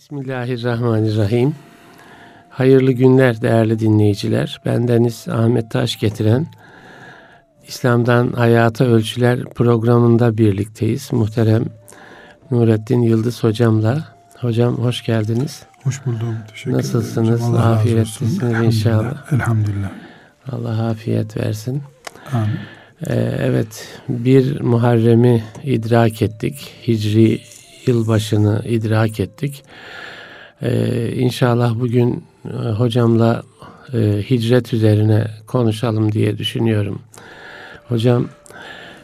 Bismillahirrahmanirrahim. Hayırlı günler değerli dinleyiciler. Bendeniz Ahmet Taş getiren İslam'dan Hayata Ölçüler programında birlikteyiz. Muhterem Nurettin Yıldız hocamla. Hocam hoş geldiniz. Hoş buldum. Teşekkür Nasılsınız? ederim. Allah Afiyetlisiniz inşallah. Elhamdülillah. Allah afiyet versin. Amin. Ee, evet, bir Muharrem'i idrak ettik. Hicri yılbaşını idrak ettik. Ee, inşallah bugün e, hocamla e, hicret üzerine konuşalım diye düşünüyorum. Hocam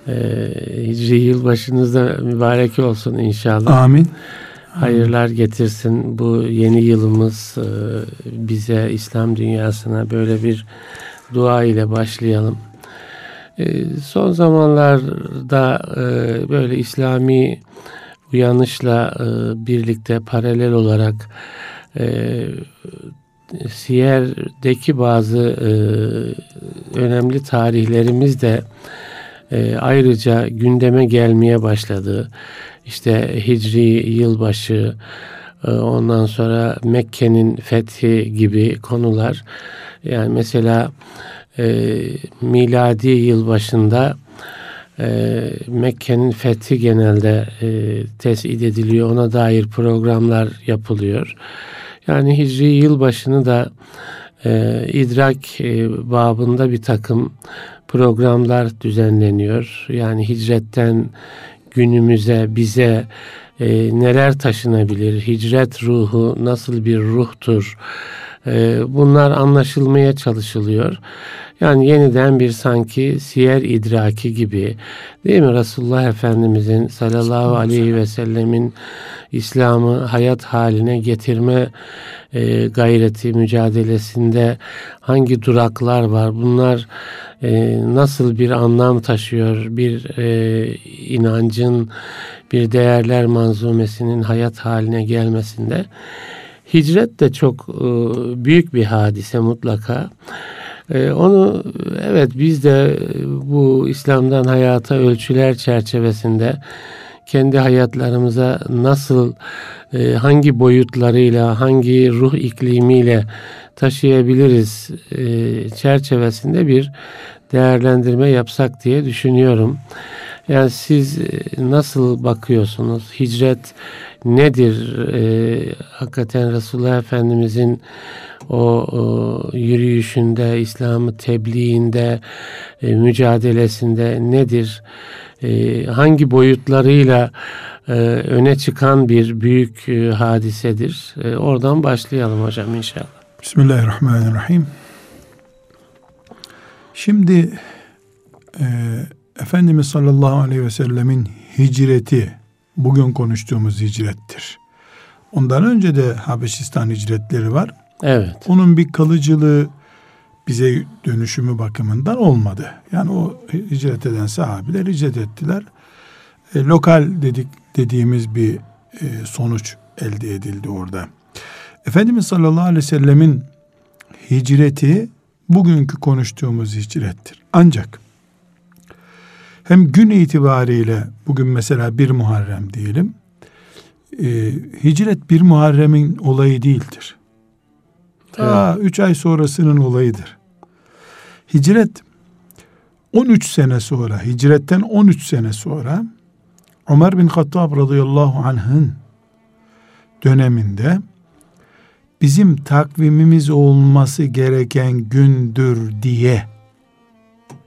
e, Hicri yılbaşınız da mübarek olsun inşallah. Amin. Hayırlar getirsin. Bu yeni yılımız e, bize, İslam dünyasına böyle bir dua ile başlayalım. E, son zamanlarda e, böyle İslami uyanışla e, birlikte paralel olarak e, Siyer'deki bazı e, önemli tarihlerimiz de e, ayrıca gündeme gelmeye başladı. İşte Hicri yılbaşı, e, ondan sonra Mekke'nin fethi gibi konular. Yani mesela e, miladi yılbaşında e, Mekke'nin fethi genelde e, tespit ediliyor. Ona dair programlar yapılıyor. Yani Hicri yılbaşını da e, idrak e, babında bir takım programlar düzenleniyor. Yani hicretten günümüze, bize e, neler taşınabilir? Hicret ruhu nasıl bir ruhtur? E, bunlar anlaşılmaya çalışılıyor. Yani yeniden bir sanki siyer idraki gibi değil mi? Resulullah Efendimizin sallallahu aleyhi ve sellemin İslam'ı hayat haline getirme e, gayreti mücadelesinde hangi duraklar var? Bunlar e, nasıl bir anlam taşıyor? Bir e, inancın, bir değerler manzumesinin hayat haline gelmesinde. Hicret de çok e, büyük bir hadise mutlaka. E, onu evet biz de bu İslam'dan hayata ölçüler çerçevesinde kendi hayatlarımıza nasıl e, hangi boyutlarıyla hangi ruh iklimiyle taşıyabiliriz e, çerçevesinde bir değerlendirme yapsak diye düşünüyorum. Yani siz e, nasıl bakıyorsunuz? Hicret nedir? E, hakikaten Resulullah Efendimizin o, o yürüyüşünde, İslam'ı tebliğinde, e, mücadelesinde nedir? E, hangi boyutlarıyla e, öne çıkan bir büyük e, hadisedir? E, oradan başlayalım hocam inşallah. Bismillahirrahmanirrahim. Şimdi e, Efendimiz sallallahu aleyhi ve sellemin hicreti bugün konuştuğumuz hicrettir. Ondan önce de Habeşistan hicretleri var. Evet. Onun bir kalıcılığı bize dönüşümü bakımından olmadı. Yani o hicret eden sahabiler hicret ettiler. E, lokal dedik dediğimiz bir e, sonuç elde edildi orada. Efendimiz sallallahu aleyhi ve sellemin hicreti bugünkü konuştuğumuz hicrettir. Ancak hem gün itibariyle bugün mesela bir Muharrem diyelim. E, hicret bir Muharrem'in olayı değildir. Ta evet. üç ay sonrasının olayıdır. Hicret 13 sene sonra, hicretten 13 sene sonra Ömer bin Hattab radıyallahu anh'ın döneminde bizim takvimimiz olması gereken gündür diye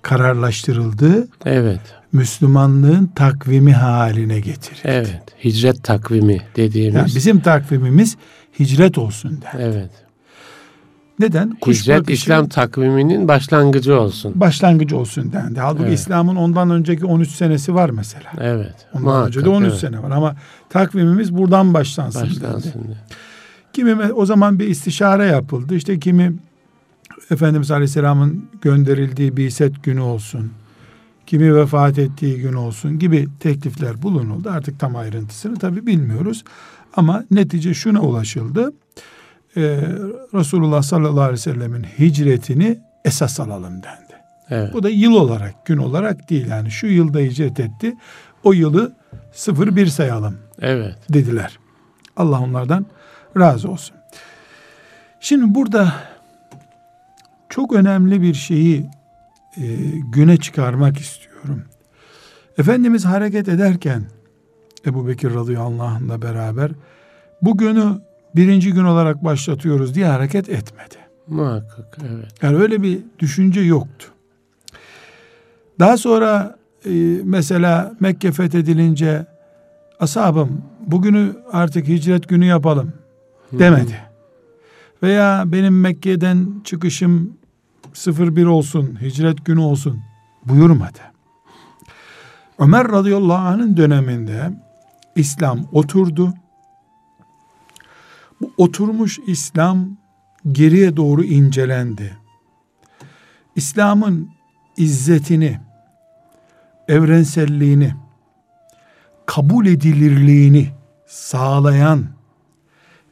kararlaştırıldı. Evet. Müslümanlığın takvimi haline getirildi. Evet. Hicret takvimi dediğimiz. Yani bizim takvimimiz hicret olsun der. Evet. Neden? Kuş Hicret bakışı, İslam takviminin başlangıcı olsun. Başlangıcı olsun dendi. Halbuki evet. İslam'ın ondan önceki 13 senesi var mesela. Evet. Ondan muhakkak, önce de 13 evet. sene var ama takvimimiz buradan başlansın, başlansın dendi. Kimi o zaman bir istişare yapıldı. İşte kimi Efendimiz Aleyhisselam'ın gönderildiği bir set günü olsun. Kimi vefat ettiği gün olsun gibi teklifler bulunuldu. Artık tam ayrıntısını tabi bilmiyoruz. Ama netice şuna ulaşıldı e, Resulullah sallallahu aleyhi ve sellemin hicretini esas alalım dendi. Evet. Bu da yıl olarak, gün olarak değil yani şu yılda hicret etti. O yılı 01 sayalım. Evet. Dediler. Allah onlardan razı olsun. Şimdi burada çok önemli bir şeyi e, güne çıkarmak istiyorum. Efendimiz hareket ederken Ebu Bekir radıyallahu anh'la beraber bu günü birinci gün olarak başlatıyoruz diye hareket etmedi. Muhakkak evet. Yani öyle bir düşünce yoktu. Daha sonra e, mesela Mekke fethedilince ashabım bugünü artık hicret günü yapalım demedi. Veya benim Mekke'den çıkışım 01 olsun, hicret günü olsun buyurmadı. Ömer radıyallahu anh'ın döneminde İslam oturdu. Bu oturmuş İslam geriye doğru incelendi. İslam'ın izzetini, evrenselliğini, kabul edilirliğini sağlayan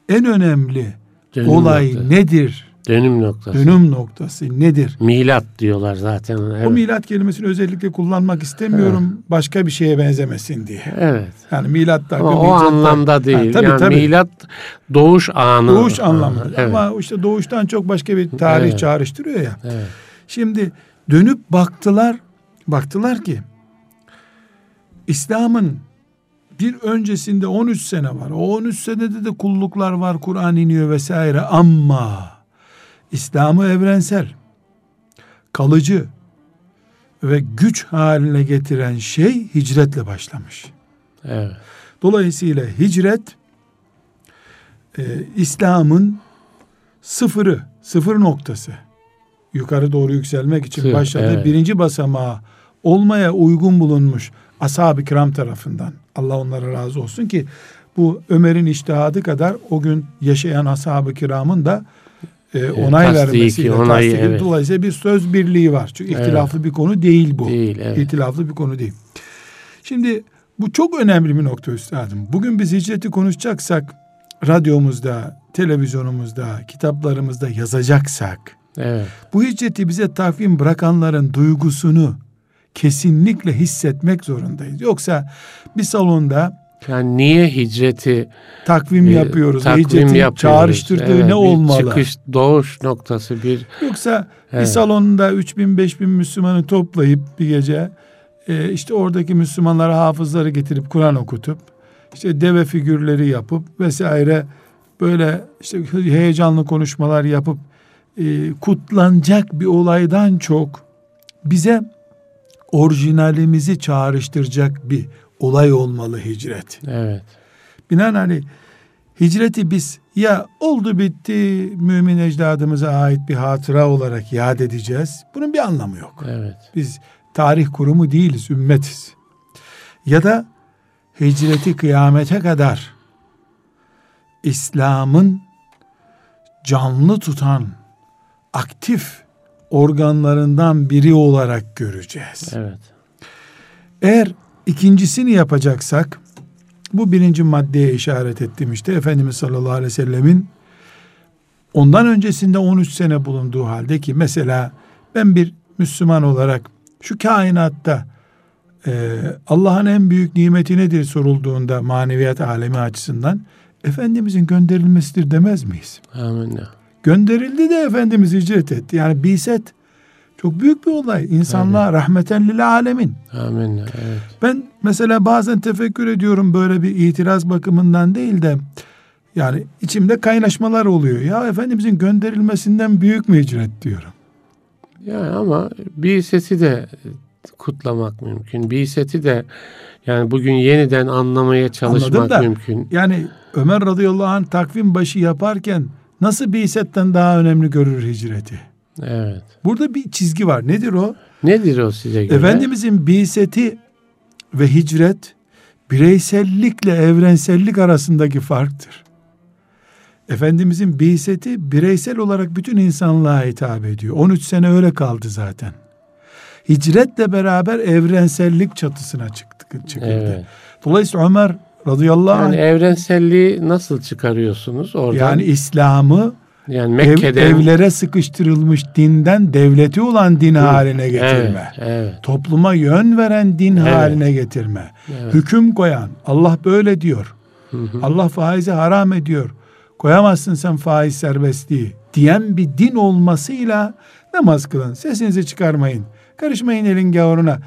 en önemli Dönüm olay noktası. nedir? Dönüm noktası. Dönüm noktası nedir? Milat diyorlar zaten. Evet. O milat kelimesini özellikle kullanmak istemiyorum. Evet. Başka bir şeye benzemesin diye. Evet. Yani milat da Ama o anlamda değil. Ha, tabii, yani tabii. milat doğuş anı. Doğuş anlamında. Evet. Ama işte doğuştan çok başka bir tarih evet. çağrıştırıyor ya. Evet. Şimdi dönüp baktılar. Baktılar ki İslam'ın bir öncesinde 13 sene var. O 13 senede de kulluklar var, Kur'an iniyor vesaire ama İslam'ı evrensel, kalıcı ve güç haline getiren şey hicretle başlamış. Evet. Dolayısıyla hicret e, İslam'ın sıfırı, sıfır noktası. Yukarı doğru yükselmek için Sıfır, başladığı evet. birinci basamağı olmaya uygun bulunmuş ashab-ı kiram tarafından. Allah onlara razı olsun ki bu Ömer'in iştihadı kadar o gün yaşayan ashab-ı kiramın da e, onay tasdiki, vermesiyle onayı, tasdiki, evet. dolayısıyla bir söz birliği var. Çünkü evet. ihtilaflı bir konu değil bu. Değil, evet. İhtilaflı bir konu değil. Şimdi bu çok önemli bir nokta üstadım. Bugün biz hicreti konuşacaksak radyomuzda, televizyonumuzda, kitaplarımızda yazacaksak evet. bu hicreti bize takvim bırakanların duygusunu kesinlikle hissetmek zorundayız. Yoksa bir salonda yani niye hicreti takvim e, yapıyoruz? Takvim Hicretin yapıyoruz. çağrıştırdığı evet, ne olmalı? Çıkış doğuş noktası bir Yoksa evet. bir salonda 3000 5000 Müslümanı toplayıp bir gece e, işte oradaki Müslümanlara hafızları getirip Kur'an okutup işte deve figürleri yapıp vesaire böyle işte heyecanlı konuşmalar yapıp e, kutlanacak bir olaydan çok bize orijinalimizi çağrıştıracak bir olay olmalı hicret. Evet. Binaenaleyh hicreti biz ya oldu bitti mümin ecdadımıza ait bir hatıra olarak yad edeceğiz. Bunun bir anlamı yok. Evet. Biz tarih kurumu değiliz, ümmetiz. Ya da hicreti kıyamete kadar İslam'ın canlı tutan, aktif organlarından biri olarak göreceğiz. Evet. Eğer ikincisini yapacaksak bu birinci maddeye işaret ettim işte Efendimiz sallallahu aleyhi ve sellemin ondan öncesinde 13 sene bulunduğu halde ki mesela ben bir Müslüman olarak şu kainatta e, Allah'ın en büyük nimeti nedir sorulduğunda maneviyat alemi açısından Efendimizin gönderilmesidir demez miyiz? Amin. Gönderildi de Efendimiz hicret etti. Yani biset çok büyük bir olay. İnsanlığa Amin. rahmeten lil alemin. Amin. Evet. Ben mesela bazen tefekkür ediyorum böyle bir itiraz bakımından değil de yani içimde kaynaşmalar oluyor. Ya Efendimizin gönderilmesinden büyük mü hicret diyorum. Yani ama bir sesi de kutlamak mümkün. Bir sesi de yani bugün yeniden anlamaya çalışmak da, mümkün. Yani Ömer radıyallahu anh takvim başı yaparken nasıl bir setten daha önemli görür hicreti? Evet. Burada bir çizgi var. Nedir o? Nedir o size göre? Efendimizin biseti ve hicret bireysellikle evrensellik arasındaki farktır. Efendimizin biseti bireysel olarak bütün insanlığa hitap ediyor. 13 sene öyle kaldı zaten. Hicretle beraber evrensellik çatısına çıktı, çıkıldı. Evet. Dolayısıyla Ömer radıyallahu yani anh... evrenselliği nasıl çıkarıyorsunuz oradan? Yani İslam'ı yani Mekke'de Ev, evlere sıkıştırılmış dinden devleti olan din Hı. haline getirme. Evet, evet. Topluma yön veren din evet. haline getirme. Evet. Hüküm koyan Allah böyle diyor. Hı hı. Allah faizi haram ediyor. koyamazsın sen faiz serbestliği diyen bir din olmasıyla namaz kılın, sesinizi çıkarmayın, karışmayın elin gavuruna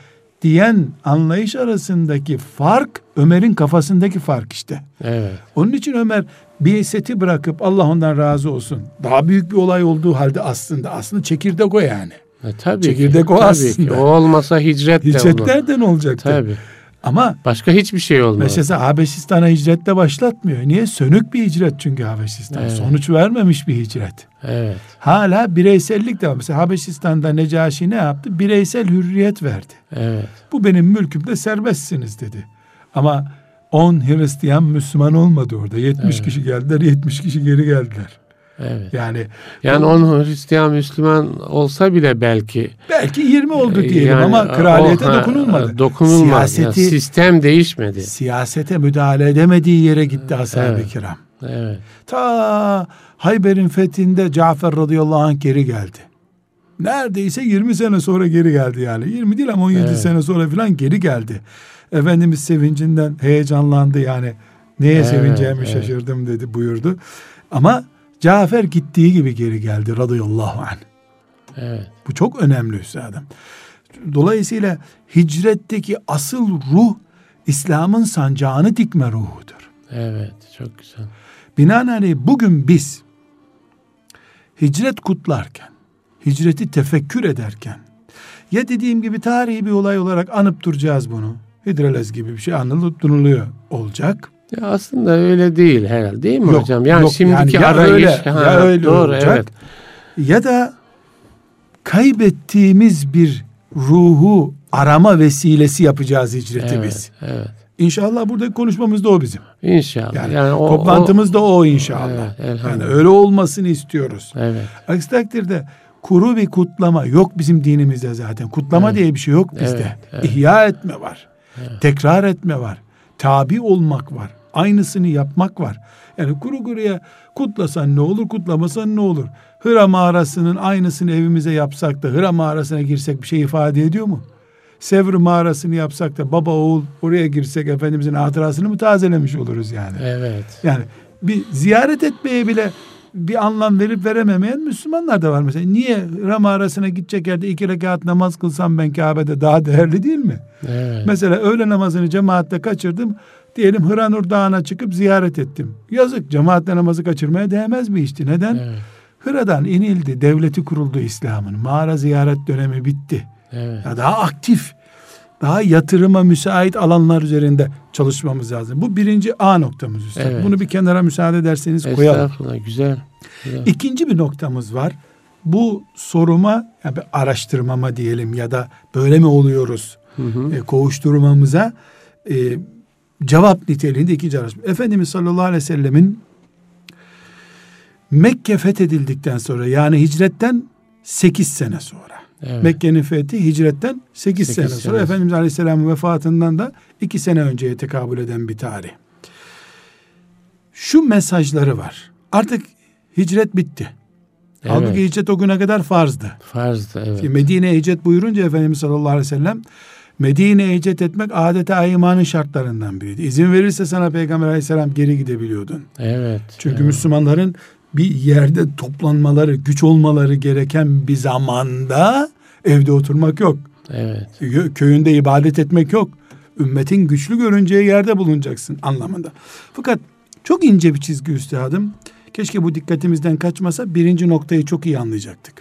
diyen anlayış arasındaki fark Ömer'in kafasındaki fark işte. Evet. Onun için Ömer bir seti bırakıp Allah ondan razı olsun. Daha büyük bir olay olduğu halde aslında aslında çekirdek o yani. E, tabii Çekirdek ki, o tabii aslında. Ki. O olmasa hicret de Hicret olur. nereden olacaktı? Tabii. Ama Başka hiçbir şey olmaz. mesela Habeşistan'a hicretle başlatmıyor. Niye? Sönük bir hicret çünkü Habeşistan. Evet. Sonuç vermemiş bir hicret. Evet. Hala bireysellik de var. Mesela Habeşistan'da Necaşi ne yaptı? Bireysel hürriyet verdi. Evet. Bu benim mülkümde serbestsiniz dedi. Ama 10 Hristiyan Müslüman olmadı orada. 70 Evet. kişi geldiler, 70 kişi geri geldiler. Evet. Yani Yani on Hristiyan Müslüman olsa bile belki belki 20 oldu e, diyelim yani ama kraliyete o- dokunulmadı. Dokunulmaz. Siyaseti, Yani sistem değişmedi. siyasete müdahale edemediği yere gitti ashab-ı Evet. kiram. Evet. Ta Hayber'in fethinde Cafer radıyallahu anh geri geldi. Neredeyse 20 sene sonra geri geldi yani. 20 değil ama 17 Evet. sene sonra falan geri geldi. Efendimiz sevincinden heyecanlandı yani. Neye Evet, sevineceğimi evet. şaşırdım dedi buyurdu. Ama Cafer gittiği gibi geri geldi radıyallahu anh. Evet. Bu çok önemli üstadım. Dolayısıyla hicretteki asıl ruh İslam'ın sancağını dikme ruhudur. Evet. Çok güzel. Binaenaleyh bugün biz hicret kutlarken, hicreti tefekkür ederken, ya dediğim gibi tarihi bir olay olarak anıp duracağız bunu. Hidrelez gibi bir şey anılıp duruluyor olacak. Ya aslında öyle değil herhalde değil mi Yok, hocam? Yani yok. şimdiki Yani ya arayış öyle, ha, ya öyle doğru olacak. evet. Ya da kaybettiğimiz bir ruhu arama vesilesi yapacağız hicreti Evet, biz. evet. İnşallah buradaki konuşmamız da o bizim. İnşallah. Yani, Yani, o, toplantımız o, da o inşallah. Evet, yani öyle olmasını istiyoruz. Evet. Aksi takdirde kuru bir kutlama yok bizim dinimizde zaten. Kutlama Evet. diye bir şey yok bizde. Evet, evet. İhya etme var. Evet. Tekrar etme var. Tabi olmak var. Aynısını yapmak var. Yani kuru kuruya kutlasan ne olur, kutlamasan ne olur? Hıra mağarasının aynısını evimize yapsak da Hıra mağarasına girsek bir şey ifade ediyor mu? Sevr mağarasını yapsak da baba oğul oraya girsek Efendimizin hatırasını mı tazelemiş oluruz yani? Evet. Yani bir ziyaret etmeye bile bir anlam verip verememeyen Müslümanlar da var mesela. Niye Ram arasına gidecek yerde iki rekat namaz kılsam ben Kabe'de daha değerli değil mi? Evet. Mesela öğle namazını cemaatle kaçırdım. Diyelim Hıranur Dağı'na çıkıp ziyaret ettim. Yazık cemaatle namazı kaçırmaya değmez mi işte? Neden? Evet. Hıra'dan inildi, devleti kuruldu İslam'ın. Mağara ziyaret dönemi bitti. Evet. Ya daha aktif, daha yatırıma müsait alanlar üzerinde çalışmamız lazım. Bu birinci A noktamız üstad. Evet. Bunu bir kenara müsaade ederseniz koyalım. Estağfurullah. Güzel. güzel. İkinci bir noktamız var. Bu soruma, yani bir araştırmama diyelim ya da böyle mi oluyoruz Hı hı. e, kovuşturmamıza e, cevap niteliğinde ikinci araştırma. Efendimiz sallallahu aleyhi ve sellemin Mekke fethedildikten sonra yani hicretten 8 sene sonra. Evet. Mekke'nin fethi hicretten 8, Sekiz sene sene. sonra Efendimiz Aleyhisselam'ın vefatından da 2 sene önceye tekabül eden bir tarih. Şu mesajları var. Artık hicret bitti. Evet. Halbuki hicret o güne kadar farzdı. Farzdı evet. Medine'ye hicret buyurunca Efendimiz sallallahu aleyhi ve sellem Medine'ye hicret etmek adeta imanın şartlarından biriydi. İzin verirse sana Peygamber aleyhisselam geri gidebiliyordun. Evet. Çünkü evet. Müslümanların bir yerde toplanmaları, güç olmaları gereken bir zamanda evde oturmak yok. Evet. Kö- Köyünde ibadet etmek yok. Ümmetin güçlü görüneceği yerde bulunacaksın anlamında. Fakat çok ince bir çizgi üstadım. Keşke bu dikkatimizden kaçmasa birinci noktayı çok iyi anlayacaktık.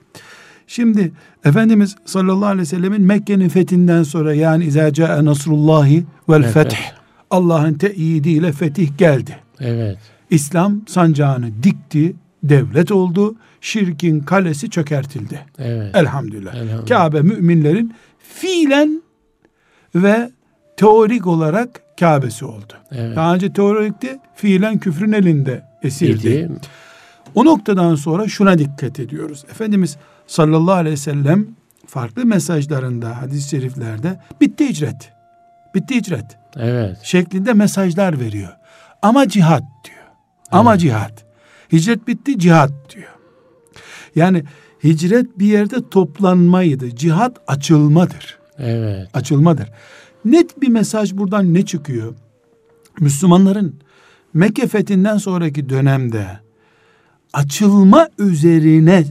Şimdi Efendimiz sallallahu aleyhi ve sellemin Mekke'nin fethinden sonra yani İzâ câe nasrullahi vel Evet, feth. Allah'ın teyidiyle fetih geldi. Evet. İslam sancağını dikti, devlet oldu, şirkin kalesi çökertildi. Evet. Elhamdülillah. Elhamdülillah. Kabe müminlerin fiilen ve teorik olarak Kabe'si oldu. Evet. Daha önce teorikti, fiilen küfrün elinde esirdi. O noktadan sonra şuna dikkat ediyoruz. Efendimiz sallallahu aleyhi ve sellem farklı mesajlarında, hadis-i şeriflerde bitti hicret. Bitti hicret Evet. şeklinde mesajlar veriyor. Ama cihat diyor. Ama Evet. cihat. Hicret bitti cihat diyor. Yani hicret bir yerde toplanmaydı. Cihat açılmadır. Evet. Açılmadır. Net bir mesaj buradan ne çıkıyor? Müslümanların Mekke fethinden sonraki dönemde açılma üzerine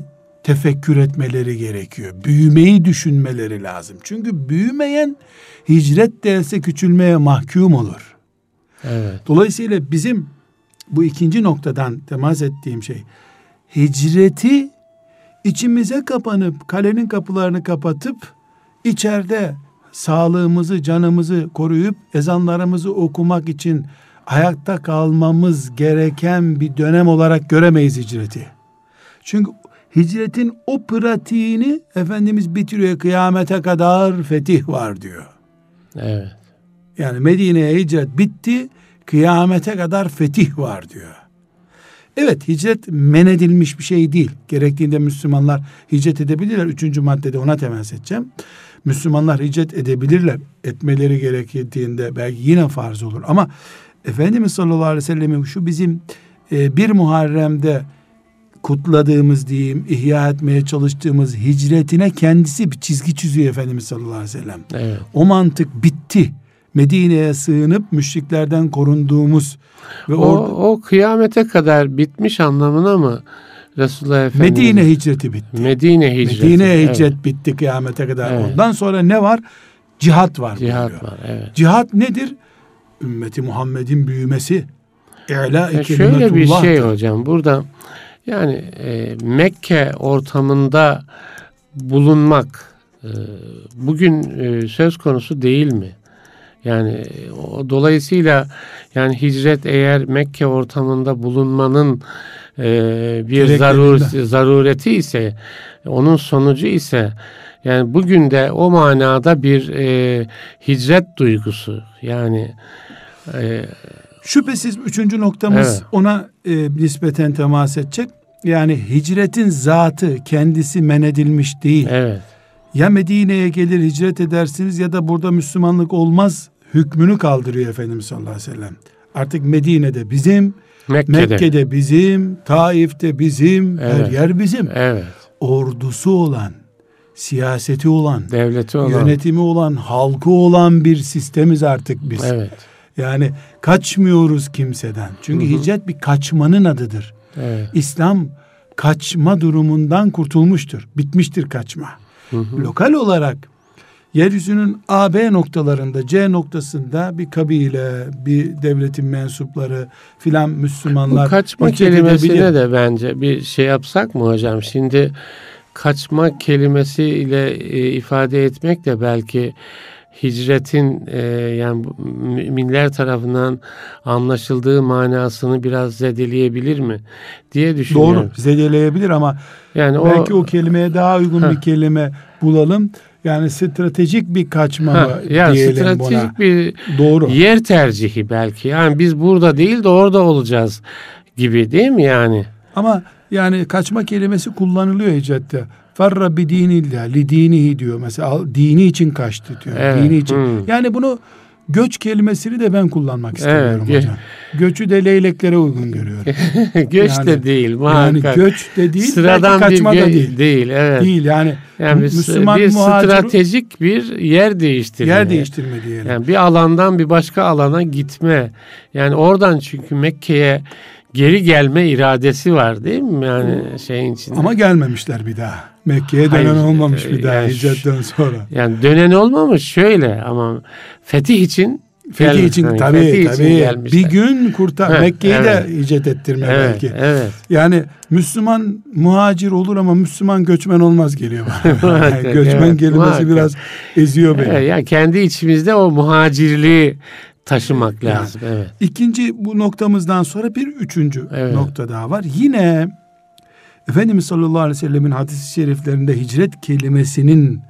tefekkür etmeleri gerekiyor. Büyümeyi düşünmeleri lazım. Çünkü büyümeyen hicret derse küçülmeye mahkum olur. Evet. Dolayısıyla bizim bu ikinci noktadan temas ettiğim şey hicreti içimize kapanıp kalenin kapılarını kapatıp içeride sağlığımızı, canımızı koruyup ezanlarımızı okumak için ayakta kalmamız gereken bir dönem olarak göremeyiz hicreti. Çünkü hicretin o pratiğini Efendimiz bitiriyor kıyamete kadar fetih var diyor. Evet. Yani Medine'ye hicret bitti, kıyamete kadar fetih var diyor. Evet hicret men edilmiş bir şey değil. Gerektiğinde Müslümanlar hicret edebilirler. Üçüncü maddede ona temas edeceğim. Müslümanlar hicret edebilirler. Etmeleri gerektiğinde belki yine farz olur. Ama Efendimiz sallallahu aleyhi ve sellem'in şu bizim e, bir Muharrem'de kutladığımız diyeyim, ihya etmeye çalıştığımız hicretine kendisi bir çizgi çiziyor Efendimiz sallallahu aleyhi ve sellem. Evet. O mantık bitti. Medine'ye sığınıp müşriklerden korunduğumuz ve O, orada o kıyamete kadar bitmiş anlamına mı Resulullah Efendimiz? Medine hicreti bitti. Medine hicreti. Medine'ye evet. hicret bitti kıyamete kadar. Evet. Ondan sonra ne var? Cihat var. Cihat buyuruyor. var. Evet. Cihat nedir? Ümmeti Muhammed'in büyümesi. İ'la-i Ya şöyle bir şey hocam burada yani e, Mekke ortamında bulunmak e, bugün e, söz konusu değil mi? Yani o, dolayısıyla yani hicret eğer Mekke ortamında bulunmanın e, bir zarur, zarureti ise onun sonucu ise yani bugün de o manada bir e, hicret duygusu yani e, Şüphesiz üçüncü noktamız Evet. ona e, nispeten temas edecek. Yani hicretin zatı kendisi men edilmiş değil. evet Ya Medine'ye gelir hicret edersiniz ya da burada Müslümanlık olmaz hükmünü kaldırıyor Efendimiz sallallahu aleyhi ve sellem. Artık Medine'de bizim, Mekke'de. Mekke'de bizim, Taif'te bizim, her Evet. yer bizim. Evet. Ordusu olan, siyaseti olan, Devleti olan. yönetimi olan, halkı olan bir sistemiz artık biz. Evet. Yani kaçmıyoruz kimseden. Çünkü Hı hı. hicret bir kaçmanın adıdır. Evet. İslam kaçma durumundan kurtulmuştur. Bitmiştir kaçma. Hı hı. Lokal olarak yeryüzünün A, B noktalarında, C noktasında bir kabile, bir devletin mensupları filan Müslümanlar Bu kaçma kelimesine de bence bir şey yapsak mı hocam? Şimdi kaçma kelimesiyle e, ifade etmek de belki hicretin e, yani müminler tarafından anlaşıldığı manasını biraz zedeleyebilir mi diye düşünüyorum. Doğru zedeleyebilir ama Yani belki o, o kelimeye daha uygun Heh. bir kelime bulalım. Yani stratejik bir kaçma Ha, mı yani diyelim stratejik buna. bir Doğru. yer tercihi belki. Yani biz burada değil de orada olacağız gibi değil mi yani? Ama yani kaçma kelimesi kullanılıyor hicrette. Farra bi dinillah, li dinihi diyor mesela. Dini için kaçtı diyor. Evet, Dini için. hmm. Yani bunu göç kelimesini de ben kullanmak istemiyorum Evet, hocam. Göçü de leyleklere uygun görüyorum. Göç Yani- de değil yani muhakkak. göç de değil, Sıradan belki bir kaçma da gö- değil. değil. Evet. Değil yani. Yani bir, Müslüman bir muhacir stratejik bir yer değiştirme. yer değiştirme diyelim. Yani bir alandan bir başka alana gitme. Yani oradan çünkü Mekke'ye geri gelme iradesi var değil mi? Yani şeyin içinde. Ama gelmemişler bir daha. Mekke'ye dönen Hayır, olmamış e, bir daha yani hicretten sonra. yani dönen olmamış şöyle ama fetih için Fethi gel- için hani tabii fetih için tabii gelmişler. bir gün kurtar. Mekke'yi evet. de hicret ettirme Evet, belki. evet. Yani Müslüman muhacir olur ama Müslüman göçmen olmaz geliyor bana. Muhakkak, göçmen evet, kelimesi muhakkak. biraz eziyor beni. Evet, yani kendi içimizde o muhacirliği taşımak Yani. lazım. Evet. İkinci bu noktamızdan sonra bir üçüncü Evet. nokta daha var. Yine Efendimiz sallallahu aleyhi ve sellemin hadis-i şeriflerinde hicret kelimesinin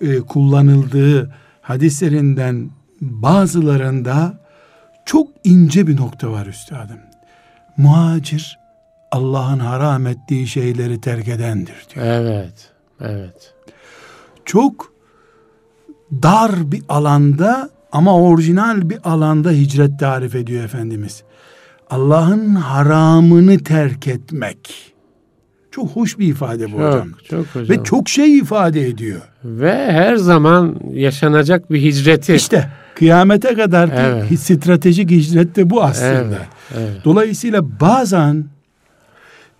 e, kullanıldığı hadislerinden bazılarında çok ince bir nokta var üstadım. Muhacir Allah'ın haram ettiği şeyleri terk edendir diyor. Evet. Evet. Çok dar bir alanda ama orijinal bir alanda hicret tarif ediyor Efendimiz. Allah'ın haramını terk etmek. Çok hoş bir ifade bu hocam. Çok, çok hocam. Ve çok şey ifade ediyor. Ve her zaman yaşanacak bir hicreti. İşte kıyamete kadar Evet. stratejik hicret de bu aslında. Evet, evet. Dolayısıyla bazen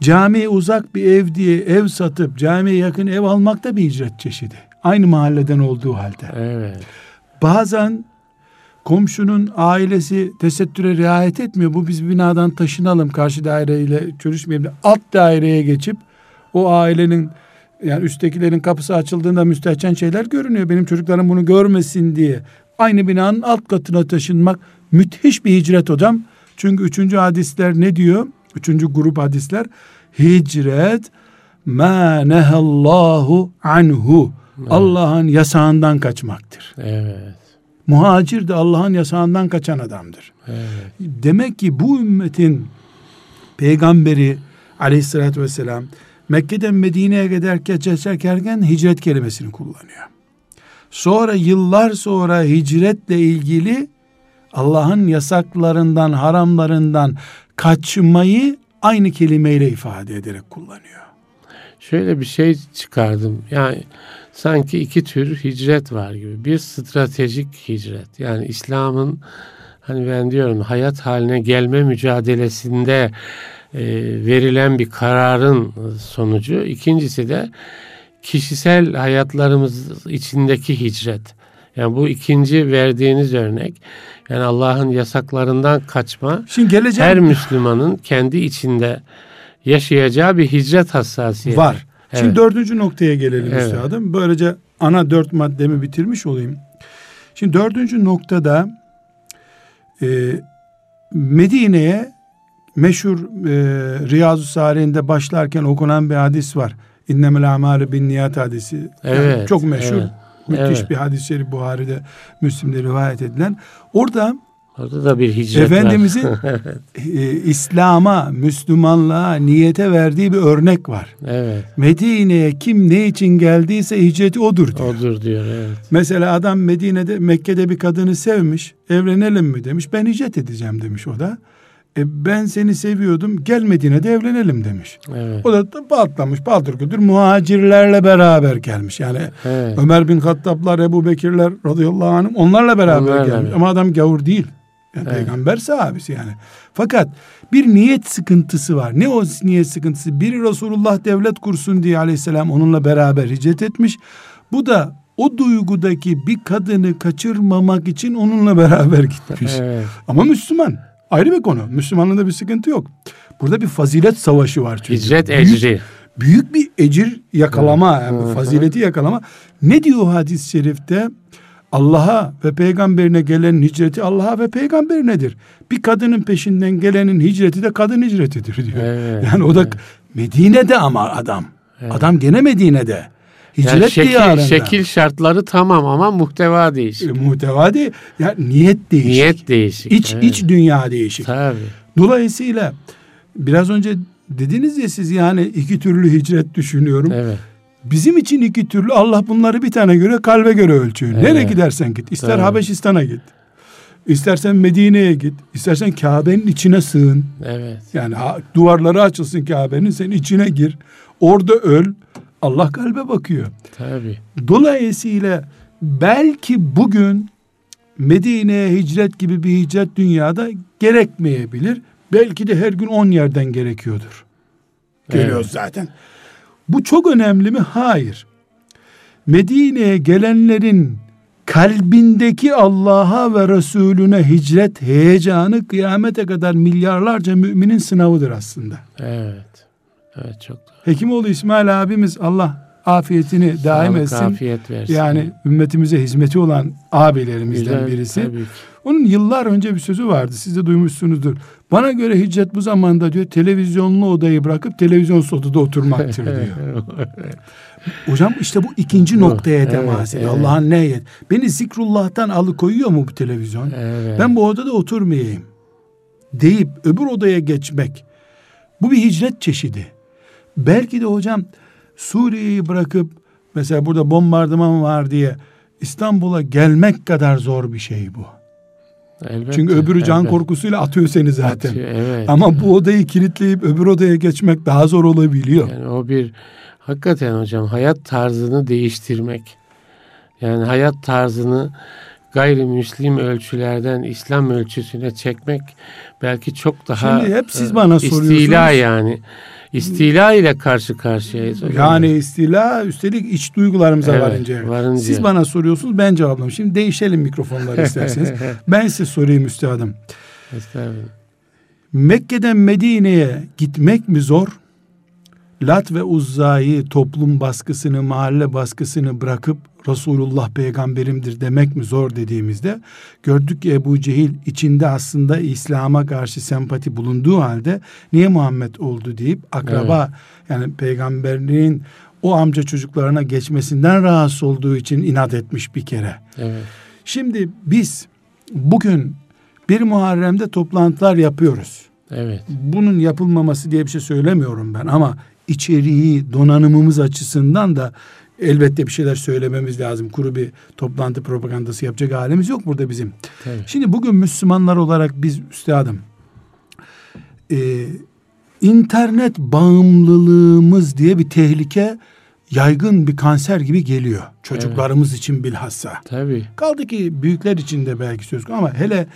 Camiye uzak bir ev diye ev satıp camiye yakın ev almak da bir hicret çeşidi. Aynı mahalleden olduğu halde. Evet. Bazen komşunun ailesi tesettüre riayet etmiyor. Bu biz binadan taşınalım karşı daireyle görüşmeyelim. Alt daireye geçip o ailenin yani üsttekilerin kapısı açıldığında müstehcen şeyler görünüyor. Benim çocuklarım bunu görmesin diye. Aynı binanın alt katına taşınmak müthiş bir hicret hocam. Çünkü üçüncü hadisler ne diyor? Üçüncü grup hadisler hicret ma nehallahu anhu. Evet. Allah'ın yasağından kaçmaktır. Evet. Muhacir de Allah'ın yasağından kaçan adamdır. Evet. Demek ki bu ümmetin peygamberi aleyhissalatü vesselam Mekke'den Medine'ye kadar geçerken hicret kelimesini kullanıyor. Sonra yıllar sonra hicretle ilgili Allah'ın yasaklarından, haramlarından kaçmayı aynı kelimeyle ifade ederek kullanıyor. Şöyle bir şey çıkardım. Yani sanki iki tür hicret var gibi. Bir stratejik hicret. Yani İslam'ın hani ben diyorum hayat haline gelme mücadelesinde verilen bir kararın sonucu. İkincisi de kişisel hayatlarımız içindeki hicret. Yani bu ikinci verdiğiniz örnek yani Allah'ın yasaklarından kaçma Şimdi geleceğim. her Müslümanın kendi içinde yaşayacağı bir hicret hassasiyeti. Var. Evet. Şimdi dördüncü noktaya gelelim Evet. üstadım. Böylece ana dört maddemi bitirmiş olayım. Şimdi dördüncü noktada e, Medine'ye meşhur e, Riyazu Salih'inde başlarken okunan bir hadis var. İnnemel amalü bin niyat hadisi. Yani Evet, çok meşhur. evet, Müthiş evet. bir hadis-i şerif Buhari'de, Müslim'de rivayet edilen. Orada Orada da bir hicret Efendimizin var. e, İslam'a, Müslümanlığa, niyete verdiği bir örnek var. evet. Medine'ye kim ne için geldiyse hicreti odur diyor. Odur diyor evet. Mesela adam Medine'de Mekke'de bir kadını sevmiş. Evlenelim mi demiş. Ben hicret edeceğim demiş o da. E, ben seni seviyordum. Gel Medine'de evlenelim demiş. Evet. O da patlamış paldır küldür muhacirlerle beraber gelmiş. Yani evet. Ömer bin Hattablar, Ebu Bekirler radıyallahu anh onlarla beraber Onlarla gelmiş. Ama adam gavur değil. Yani Evet. Peygamber sahabesi yani. Fakat bir niyet sıkıntısı var. Ne o niyet sıkıntısı? Biri Resulullah devlet kursun diye aleyhisselam onunla beraber hicret etmiş. Bu da o duygudaki bir kadını kaçırmamak için onunla beraber gitmiş. Evet. Ama Müslüman. Ayrı bir konu. Müslümanlığında bir sıkıntı yok. Burada bir fazilet savaşı var çünkü. Hicret Büyük- ecri. büyük bir ecir yakalama, yani fazileti yakalama. Ne diyor hadis-i şerifte? Allah'a ve peygamberine gelenin hicreti Allah'a ve peygamberinedir. Bir kadının peşinden gelenin hicreti de kadın hicretidir diyor. Evet, Yani o da Medine'de ama adam. Adam gene Medine'de. Hicret Yani şekil, diyarında. şekil şartları tamam ama muhteva değişik. E, muhteva değil. Yani niyet değişik. Niyet değişik. İç, evet. iç dünya değişik. Tabii. Dolayısıyla biraz önce dediniz ya siz yani iki türlü hicret düşünüyorum. Evet. Bizim için iki türlü Allah bunları bir tane göre kalbe göre ölçüyor. Evet. Nereye gidersen git. İster Evet. Habeşistan'a git. İstersen Medine'ye git. İstersen Kabe'nin içine sığın. Evet. Yani duvarları açılsın Kabe'nin sen içine gir. Orada öl. Allah kalbe bakıyor. Tabii. Dolayısıyla belki bugün Medine'ye hicret gibi bir hicret dünyada gerekmeyebilir. Belki de her gün on yerden gerekiyordur. Görüyoruz zaten. Bu çok önemli mi? Hayır. Medine'ye gelenlerin kalbindeki Allah'a ve Resulüne hicret heyecanı kıyamete kadar milyarlarca müminin sınavıdır aslında. Evet. Evet çok doğru. Hekimoğlu İsmail abimiz Allah afiyetini daim Sağlık, etsin. afiyet versin. Yani ümmetimize hizmeti olan abilerimizden Güzel, birisi. tabii. Onun yıllar önce bir sözü vardı. Siz de duymuşsunuzdur. Bana göre hicret bu zamanda diyor televizyonlu odayı bırakıp televizyonsuz odada oturmaktır diyor. Hocam işte bu ikinci noktaya temas ediyor. evet. Allah'ın neyet. Beni zikrullah'tan alıkoyuyor mu bu televizyon? Evet. Ben bu odada oturmayayım. Deyip öbür odaya geçmek. Bu bir hicret çeşidi. Belki de hocam Suriye'yi bırakıp mesela burada bombardıman var diye İstanbul'a gelmek kadar zor bir şey bu. Elbette, Çünkü öbürü can elbette. korkusuyla atıyor seni zaten. Atıyor, evet. Ama bu odayı kilitleyip öbür odaya geçmek daha zor olabiliyor. Yani o bir hakikaten hocam hayat tarzını değiştirmek. Yani hayat tarzını gayrimüslim ölçülerden İslam ölçüsüne çekmek belki çok daha Şimdi hep siz bana soruyorsunuz. istila yani. İstila ile karşı karşıyayız. hocam. Yani istila üstelik iç duygularımıza Evet, varınca. varınca. Siz bana soruyorsunuz ben cevaplıyorum. Şimdi değişelim mikrofonları isterseniz. ben size sorayım üstadım. Estağfurullah. Mekke'den Medine'ye gitmek mi zor? Lat ve Uzza'yı toplum baskısını, mahalle baskısını bırakıp Resulullah peygamberimdir demek mi zor dediğimizde gördük ki Ebu Cehil içinde aslında İslam'a karşı sempati bulunduğu halde niye Muhammed oldu deyip akraba yani peygamberliğin o amca çocuklarına geçmesinden rahatsız olduğu için inat etmiş bir kere. Evet. Şimdi biz bugün bir Muharrem'de toplantılar yapıyoruz. Evet. Bunun yapılmaması diye bir şey söylemiyorum ben ama içeriği, donanımımız açısından da elbette bir şeyler söylememiz lazım. Kuru bir toplantı propagandası yapacak halimiz yok burada bizim. Tabii. Şimdi bugün Müslümanlar olarak biz üstadım e, internet bağımlılığımız diye bir tehlike yaygın bir kanser gibi geliyor. Çocuklarımız için bilhassa. Tabii. Kaldı ki büyükler için de belki söz konusu ama hele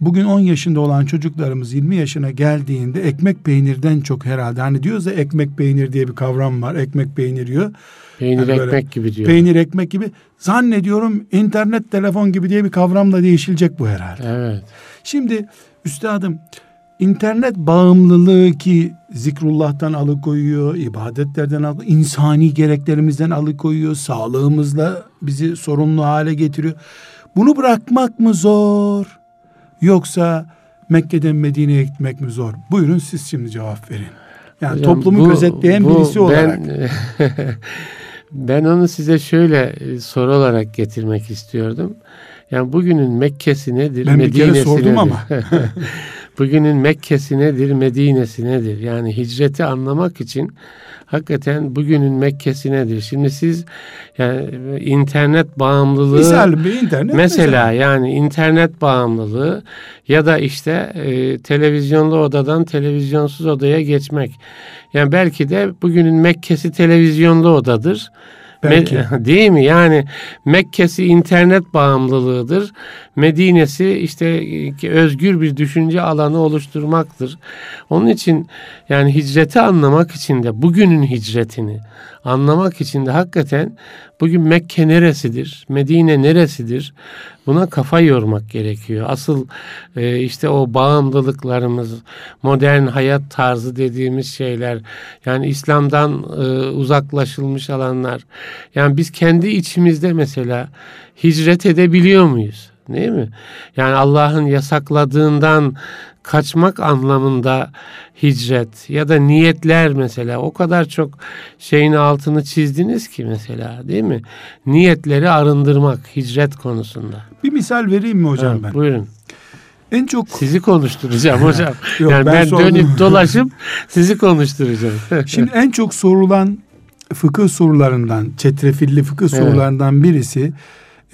bugün 10 yaşında olan çocuklarımız 20 yaşına geldiğinde ekmek peynirden çok herhalde hani diyoruz ya ekmek peynir diye bir kavram var. Ekmek peynir yiyor. Peynir Yani ekmek gibi diyor. Peynir ekmek gibi zannediyorum internet telefon gibi diye bir kavramla değişilecek bu herhalde. Evet. Şimdi üstadım internet bağımlılığı ki zikrullah'tan alıkoyuyor, ibadetlerden alıkoyuyor, insani gereklerimizden alıkoyuyor, sağlığımızla bizi sorunlu hale getiriyor. Bunu bırakmak mı zor? Yoksa Mekke'den Medine'ye gitmek mi zor? Buyurun siz şimdi cevap verin. Yani Hocam, toplumu bu- gözetleyen bu birisi olarak. Ben, ben onu size şöyle e, soru olarak getirmek istiyordum. Yani bugünün Mekke'si nedir? Ben bir kere Medine'si sordum nedir? ama. bugünün Mekke'si nedir? Medine'si nedir? Yani hicreti anlamak için hakikaten bugünün Mekke'si nedir? Şimdi siz yani internet bağımlılığı Misal bir internet. Mesela yani internet bağımlılığı ya da işte e, televizyonlu odadan televizyonsuz odaya geçmek. Yani belki de bugünün Mekke'si televizyonlu odadır. Belki. Değil mi? Yani Mekke'si internet bağımlılığıdır. Medine'si işte e, özgür bir düşünce alanı oluşturmaktır. Onun için yani hicreti anlamak için de bugünün hicretini anlamak için de hakikaten bugün Mekke neresidir, Medine neresidir buna kafa yormak gerekiyor. Asıl e, işte o bağımlılıklarımız, modern hayat tarzı dediğimiz şeyler, yani İslam'dan e, uzaklaşılmış alanlar. Yani biz kendi içimizde mesela hicret edebiliyor muyuz? Değil mi? Yani Allah'ın yasakladığından kaçmak anlamında hicret ya da niyetler mesela o kadar çok şeyin altını çizdiniz ki mesela değil mi? Niyetleri arındırmak hicret konusunda. Bir misal vereyim mi hocam Ha, ben? Buyurun. En çok Sizi konuşturacağım hocam. Yok, yani ben ben, sordum. dönüp dolaşıp sizi konuşturacağım. Şimdi en çok sorulan fıkıh sorularından, çetrefilli fıkıh sorularından birisi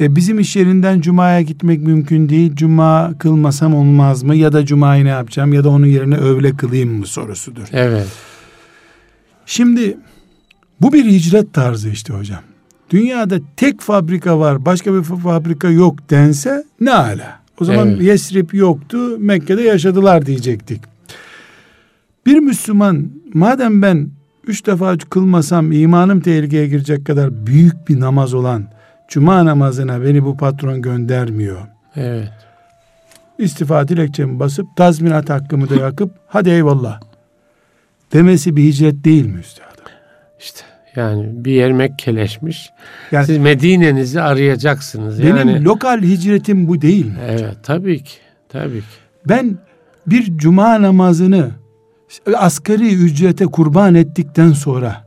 e, bizim iş yerinden cumaya gitmek mümkün değil. Cuma kılmasam olmaz mı? Ya da cumayı ne yapacağım? Ya da onun yerine öğle kılayım mı sorusudur. evet. Şimdi bu bir hicret tarzı işte hocam. Dünyada tek fabrika var, başka bir fabrika yok dense ne ala. O zaman Evet. Yesrib yoktu, Mekke'de yaşadılar diyecektik. Bir Müslüman madem ben üç defa kılmasam imanım tehlikeye girecek kadar büyük bir namaz olan cuma namazına beni bu patron göndermiyor. Evet. İstifa dilekçemi basıp tazminat hakkımı da yakıp hadi eyvallah demesi bir hicret değil mi üstadım? İşte yani bir yer Mekkeleşmiş. Yani Siz Medine'nizi arayacaksınız. Benim yani lokal hicretim bu değil mi? Evet tabii ki. Tabii ki. Ben bir cuma namazını asgari ücrete kurban ettikten sonra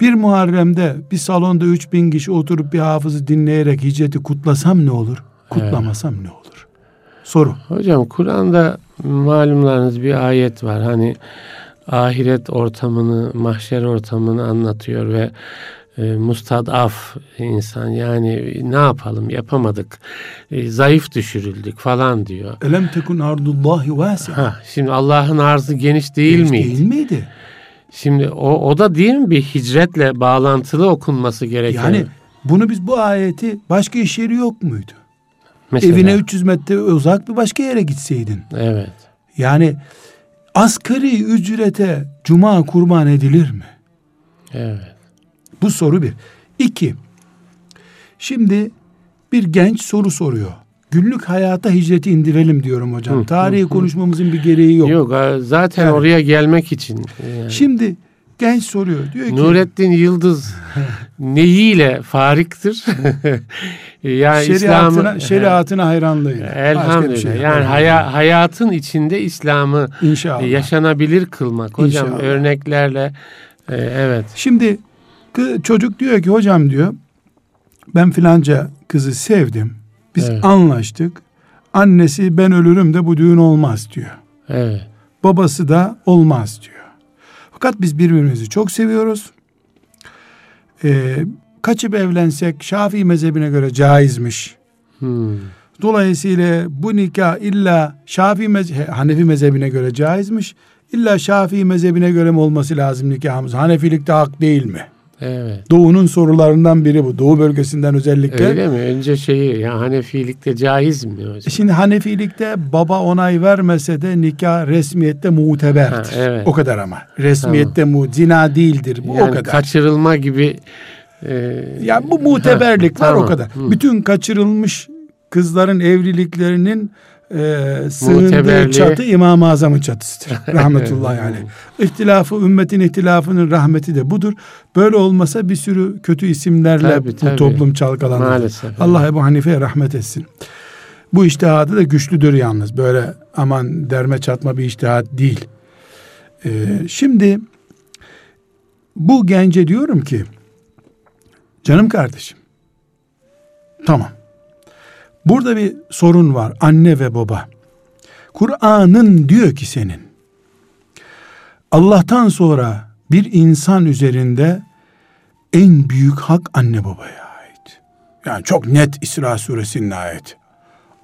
bir Muharrem'de bir salonda 3000 kişi oturup bir hafızı dinleyerek hicreti kutlasam ne olur? Kutlamasam ne olur? Soru. Hocam Kur'an'da malumlarınız bir ayet var. Hani ahiret ortamını, mahşer ortamını anlatıyor ve e, mustadaf insan yani ne yapalım yapamadık, e, zayıf düşürüldük falan diyor. Elem tekun ardullahi vasi'a. Ha, şimdi Allah'ın arzı geniş değil Geniş miydi? Değil miydi? Şimdi o, o da değil mi bir hicretle bağlantılı okunması gerekiyor? Yani bunu biz bu ayeti başka iş yeri yok muydu? Mesela. Evine 300 metre uzak bir başka yere gitseydin. Evet. Yani asgari ücrete cuma kurban edilir mi? Evet. Bu soru bir. İki, şimdi bir genç soru soruyor. Günlük hayata hicreti indirelim diyorum hocam. Hı, Tarihi hı, konuşmamızın bir gereği yok. Yok, zaten Yani- oraya gelmek için. yani. Şimdi genç soruyor. Diyor ki Nurettin Yıldız neyiyle fariktir? yani şeriatına, İslam'ı şeriatına hayranlığıyla. Elhamdülillah. şey yani haya, hayatın içinde İslam'ı İnşallah. yaşanabilir kılmak. Hocam İnşallah. örneklerle e, evet. Şimdi kı- çocuk diyor ki hocam diyor ben filanca kızı sevdim. Biz Evet. anlaştık. Annesi ben ölürüm de bu düğün olmaz diyor. Evet. Babası da olmaz diyor. Fakat biz birbirimizi çok seviyoruz. Ee, kaçıp evlensek Şafii mezhebine göre caizmiş. Hmm. Dolayısıyla bu nikah illa Şafii mezhe- Hanefi mezhebine göre caizmiş. İlla Şafii mezhebine göre mi olması lazım nikahımız? Hanefilikte hak değil mi? Evet. Doğu'nun sorularından biri bu. Doğu bölgesinden özellikle. Öyle mi? Önce şeyi ya Hanefilikte caiz mi hocam? E Şimdi Hanefilikte baba onay vermese de nikah resmiyette muteberdir. Ha, evet. O kadar ama. Resmiyette mu zina değildir. Bu o yani kadar. kaçırılma gibi e, ya bu muteberlik Ha, var o tamam. kadar. Hı. Bütün kaçırılmış kızların evliliklerinin e, sığındığı çatı İmam-ı Azam'ın çatısıdır. Rahmetullahi aleyh. İhtilafı, ümmetin ihtilafının rahmeti de budur. Böyle olmasa bir sürü kötü isimlerle Tabii, bu tabii. toplum çalkalanır. Maalesef. Allah Ebu Hanife'ye rahmet etsin. Bu iştihadı da güçlüdür yalnız. Böyle aman derme çatma bir iştihat değil. Ee, şimdi bu gence diyorum ki canım kardeşim tamam. Burada bir sorun var anne ve baba. Kur'an'ın diyor ki senin Allah'tan sonra bir insan üzerinde en büyük hak anne babaya ait. Yani çok net İsra suresinin ayeti.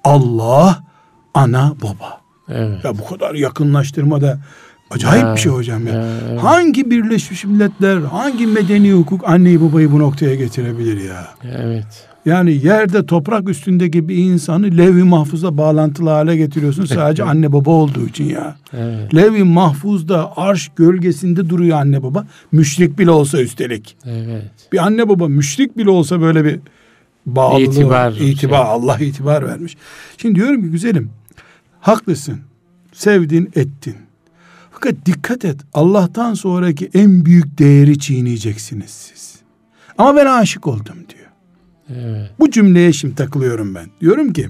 Allah, ana, baba. Evet. Ya bu kadar yakınlaştırmada acayip Ya, bir şey hocam ya. ya, evet. Hangi Birleşmiş Milletler, hangi medeni hukuk anneyi babayı bu noktaya getirebilir ya? Evet. Yani yerde toprak üstündeki bir insanı levh-i mahfuza bağlantılı hale getiriyorsun sadece anne baba olduğu için ya. Evet. Levh-i mahfuzda arş gölgesinde duruyor anne baba. Müşrik bile olsa üstelik. Evet. Bir anne baba müşrik bile olsa böyle bir bağlılığı, İtibar, itibar, şey. Allah itibar vermiş. Şimdi diyorum ki güzelim, haklısın, sevdin, ettin. Fakat dikkat et, Allah'tan sonraki en büyük değeri çiğneyeceksiniz siz. Ama ben aşık oldum diyor. Evet. Bu cümleye şimdi takılıyorum ben. Diyorum ki,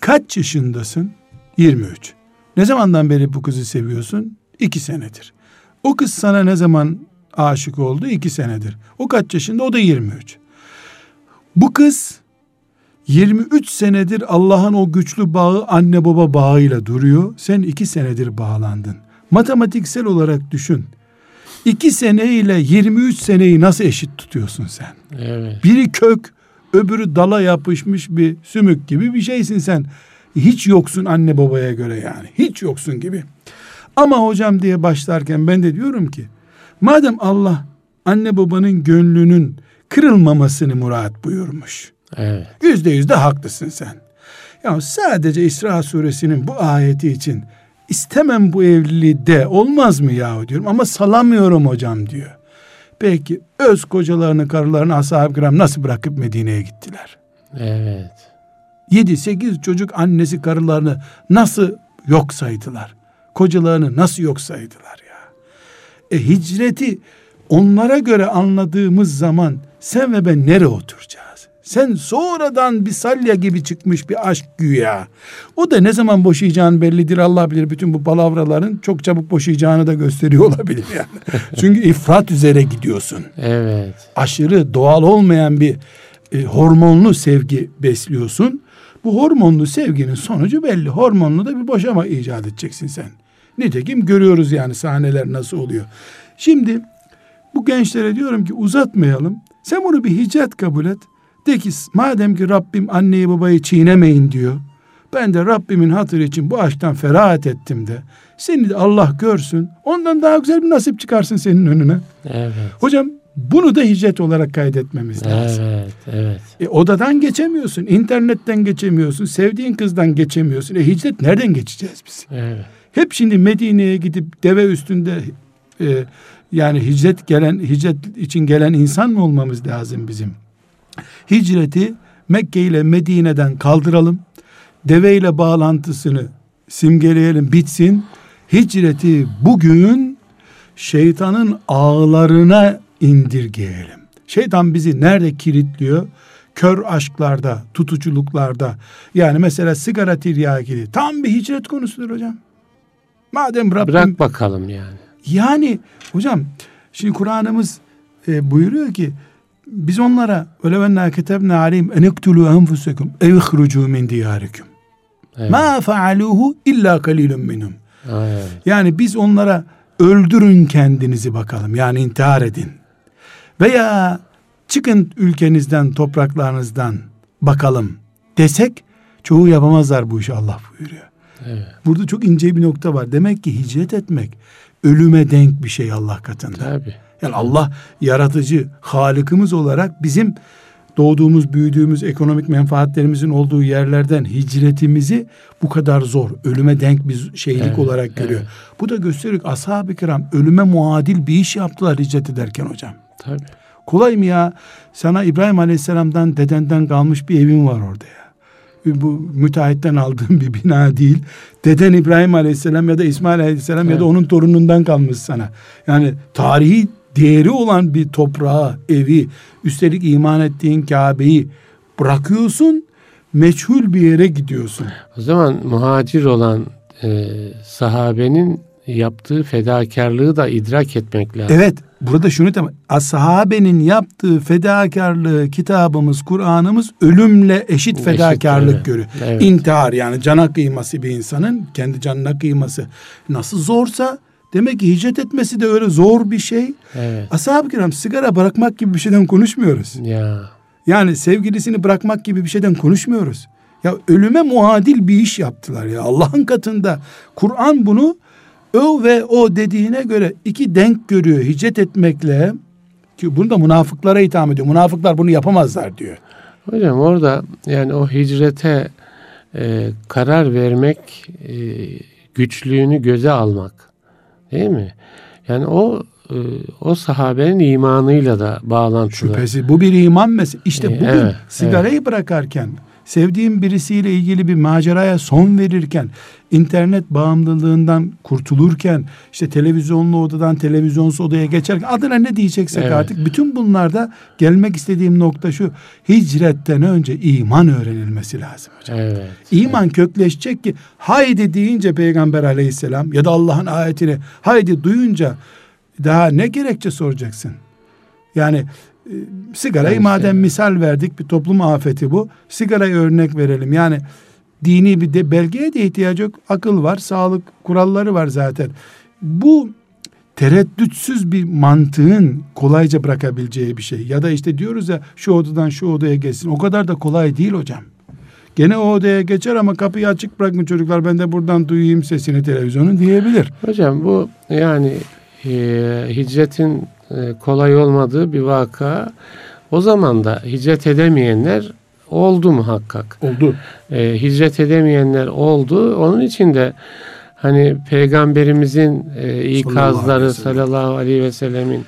kaç yaşındasın? 23. Ne zamandan beri bu kızı seviyorsun? 2 senedir. O kız sana ne zaman aşık oldu? 2 senedir. O kaç yaşında? O da 23. Bu kız 23 senedir Allah'ın o güçlü bağı anne baba bağıyla duruyor. Sen 2 senedir bağlandın. Matematiksel olarak düşün. 2 sene ile 23 seneyi nasıl eşit tutuyorsun sen? Evet. Biri kök, öbürü dala yapışmış bir sümük gibi bir şeysin sen. Hiç yoksun anne babaya göre yani. Hiç yoksun gibi. Ama hocam diye başlarken ben de diyorum ki madem Allah anne babanın gönlünün kırılmamasını murat buyurmuş. Evet. Yüzde yüzde haklısın sen. Ya sadece İsra suresinin bu ayeti için istemem bu evliliği de olmaz mı yahu diyorum ama salamıyorum hocam diyor. Peki öz kocalarını karılarını ashab-ı kiram nasıl bırakıp Medine'ye gittiler? Evet. 7-8 çocuk annesi karılarını nasıl yok saydılar? Kocalarını nasıl yok saydılar ya? E hicreti onlara göre anladığımız zaman sen ve ben nereye oturacağız? Sen sonradan bir salya gibi çıkmış bir aşk güya. O da ne zaman boşayacağın bellidir Allah bilir. Bütün bu palavraların çok çabuk boşayacağını da gösteriyor olabilir yani. Çünkü ifrat üzere gidiyorsun Evet. aşırı doğal olmayan bir e, hormonlu sevgi besliyorsun. Bu hormonlu sevginin sonucu belli. Hormonlu da bir boşama icat edeceksin sen. Nitekim görüyoruz yani sahneler nasıl oluyor. Şimdi bu gençlere diyorum ki uzatmayalım. Sen bunu bir hicret kabul et. De ki madem ki Rabbim anneyi babayı çiğnemeyin diyor. Ben de Rabbimin hatırı için bu aşktan ferahat ettim de. Seni de Allah görsün. Ondan daha güzel bir nasip çıkarsın senin önüne. Evet. Hocam Bunu da hicret olarak kaydetmemiz lazım. Evet, evet. E, odadan geçemiyorsun, internetten geçemiyorsun, sevdiğin kızdan geçemiyorsun. E, hicret nereden geçeceğiz biz? Evet. Hep şimdi Medine'ye gidip deve üstünde e, yani hicret gelen hicret için gelen insan mı olmamız lazım bizim? Hicreti Mekke ile Medine'den kaldıralım. Deve ile bağlantısını simgeleyelim, bitsin. Hicreti bugün şeytanın ağlarına indirgeyelim. Şeytan bizi nerede kilitliyor? Kör aşklarda, tutuculuklarda. Yani mesela sigara tiryakili tam bir hicret konusudur hocam. Madem Rabbim... Bırak bakalım yani. Yani hocam şimdi Kur'an'ımız e, buyuruyor ki biz onlara öyle venna ketebne aleyhim en iktulu enfusekum ev ihrucu min diyarikum. Ma faaluhu illa kalilun minhum. Yani biz onlara öldürün kendinizi bakalım. Yani intihar edin. Veya çıkın ülkenizden, topraklarınızdan bakalım desek çoğu yapamazlar bu işi Allah buyuruyor. Evet. Burada çok ince bir nokta var. Demek ki hicret etmek ölüme denk bir şey Allah katında. Tabii. Yani Allah yaratıcı, halikimiz olarak bizim doğduğumuz, büyüdüğümüz, ekonomik menfaatlerimizin olduğu yerlerden hicretimizi bu kadar zor, ölüme denk bir şeylik Evet, olarak görüyor. evet. Bu da gösteriyor ki ashab-ı kiram ölüme muadil bir iş yaptılar hicret ederken hocam. Tabii. Kolay mı ya? Sana İbrahim Aleyhisselam'dan dedenden kalmış bir evin var orada ya. Bu müteahhitten aldığın bir bina değil. Deden İbrahim Aleyhisselam ya da İsmail Aleyhisselam ya Evet. da onun torunundan kalmış sana. Yani tarihi değeri olan bir toprağı, evi, üstelik iman ettiğin Kabe'yi bırakıyorsun, meçhul bir yere gidiyorsun. O zaman muhacir olan e, sahabenin yaptığı fedakarlığı da idrak etmek lazım. Evet, burada şunu tamam. Ashabenin yaptığı fedakarlığı kitabımız, Kur'an'ımız ölümle eşit fedakarlık evet. görüyor. Evet. İntihar yani cana kıyması bir insanın kendi canına kıyması nasıl zorsa demek ki hicret etmesi de öyle zor bir şey. Evet. Ashab-ı kiram sigara bırakmak gibi bir şeyden konuşmuyoruz. Ya. Yani sevgilisini bırakmak gibi bir şeyden konuşmuyoruz. Ya ölüme muadil bir iş yaptılar ya. Allah'ın katında Kur'an bunu o ve o dediğine göre iki denk görüyor. Hicret etmekle ki bunu da münafıklara itham ediyor. Münafıklar bunu yapamazlar diyor. Hocam orada yani o hicrete e, karar vermek e, güçlüğünü göze almak değil mi? Yani o e, o sahabenin imanıyla da bağlantılı. Şüphesiz bu bir iman meselesi. İşte E, bugün evet, sigarayı bırakarken sevdiğim birisiyle ilgili bir maceraya son verirken internet bağımlılığından kurtulurken işte televizyonlu odadan televizyonsuz odaya geçerken adına ne diyeceksek Evet. artık bütün bunlarda gelmek istediğim nokta şu hicretten önce iman öğrenilmesi lazım hocam. Evet. İman kökleşecek ki haydi deyince Peygamber aleyhisselam ya da Allah'ın ayetini haydi duyunca daha ne gerekçe soracaksın? Yani e, sigarayı Evet, madem evet. misal verdik bir toplum afeti bu. Sigarayı örnek verelim. Yani dini bir de belgeye de ihtiyacı yok. Akıl var, sağlık kuralları var zaten. Bu tereddütsüz bir mantığın kolayca bırakabileceği bir şey. Ya da işte diyoruz ya şu odadan şu odaya geçsin. O kadar da kolay değil hocam. Gene o odaya geçer ama kapıyı açık bırakın çocuklar ben de buradan duyayım sesini televizyonun diyebilir. Hocam bu yani e, hicretin kolay olmadığı bir vaka. O zaman da hicret edemeyenler oldu muhakkak. Oldu. E, hicret edemeyenler oldu. Onun için de hani peygamberimizin e, ikazları sallallahu aleyhi ve sellemin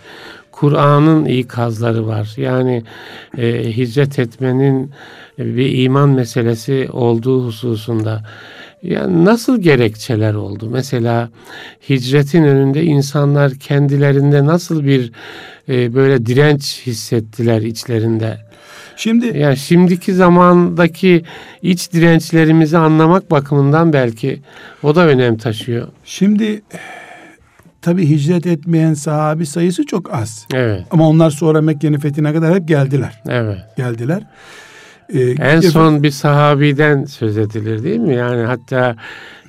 Kur'an'ın ikazları var. Yani e, hicret etmenin e, bir iman meselesi olduğu hususunda. Yani nasıl gerekçeler oldu? Mesela hicretin önünde insanlar kendilerinde nasıl bir e, böyle direnç hissettiler içlerinde? Şimdi Yani şimdiki zamandaki iç dirençlerimizi anlamak bakımından belki o da önem taşıyor. şimdi tabi hicret etmeyen sahabi sayısı çok az. Evet, Ama onlar sonra Mekke'nin fethine kadar hep geldiler. evet. Geldiler. Ee, En son bir sahabiden söz edilir değil mi? Yani hatta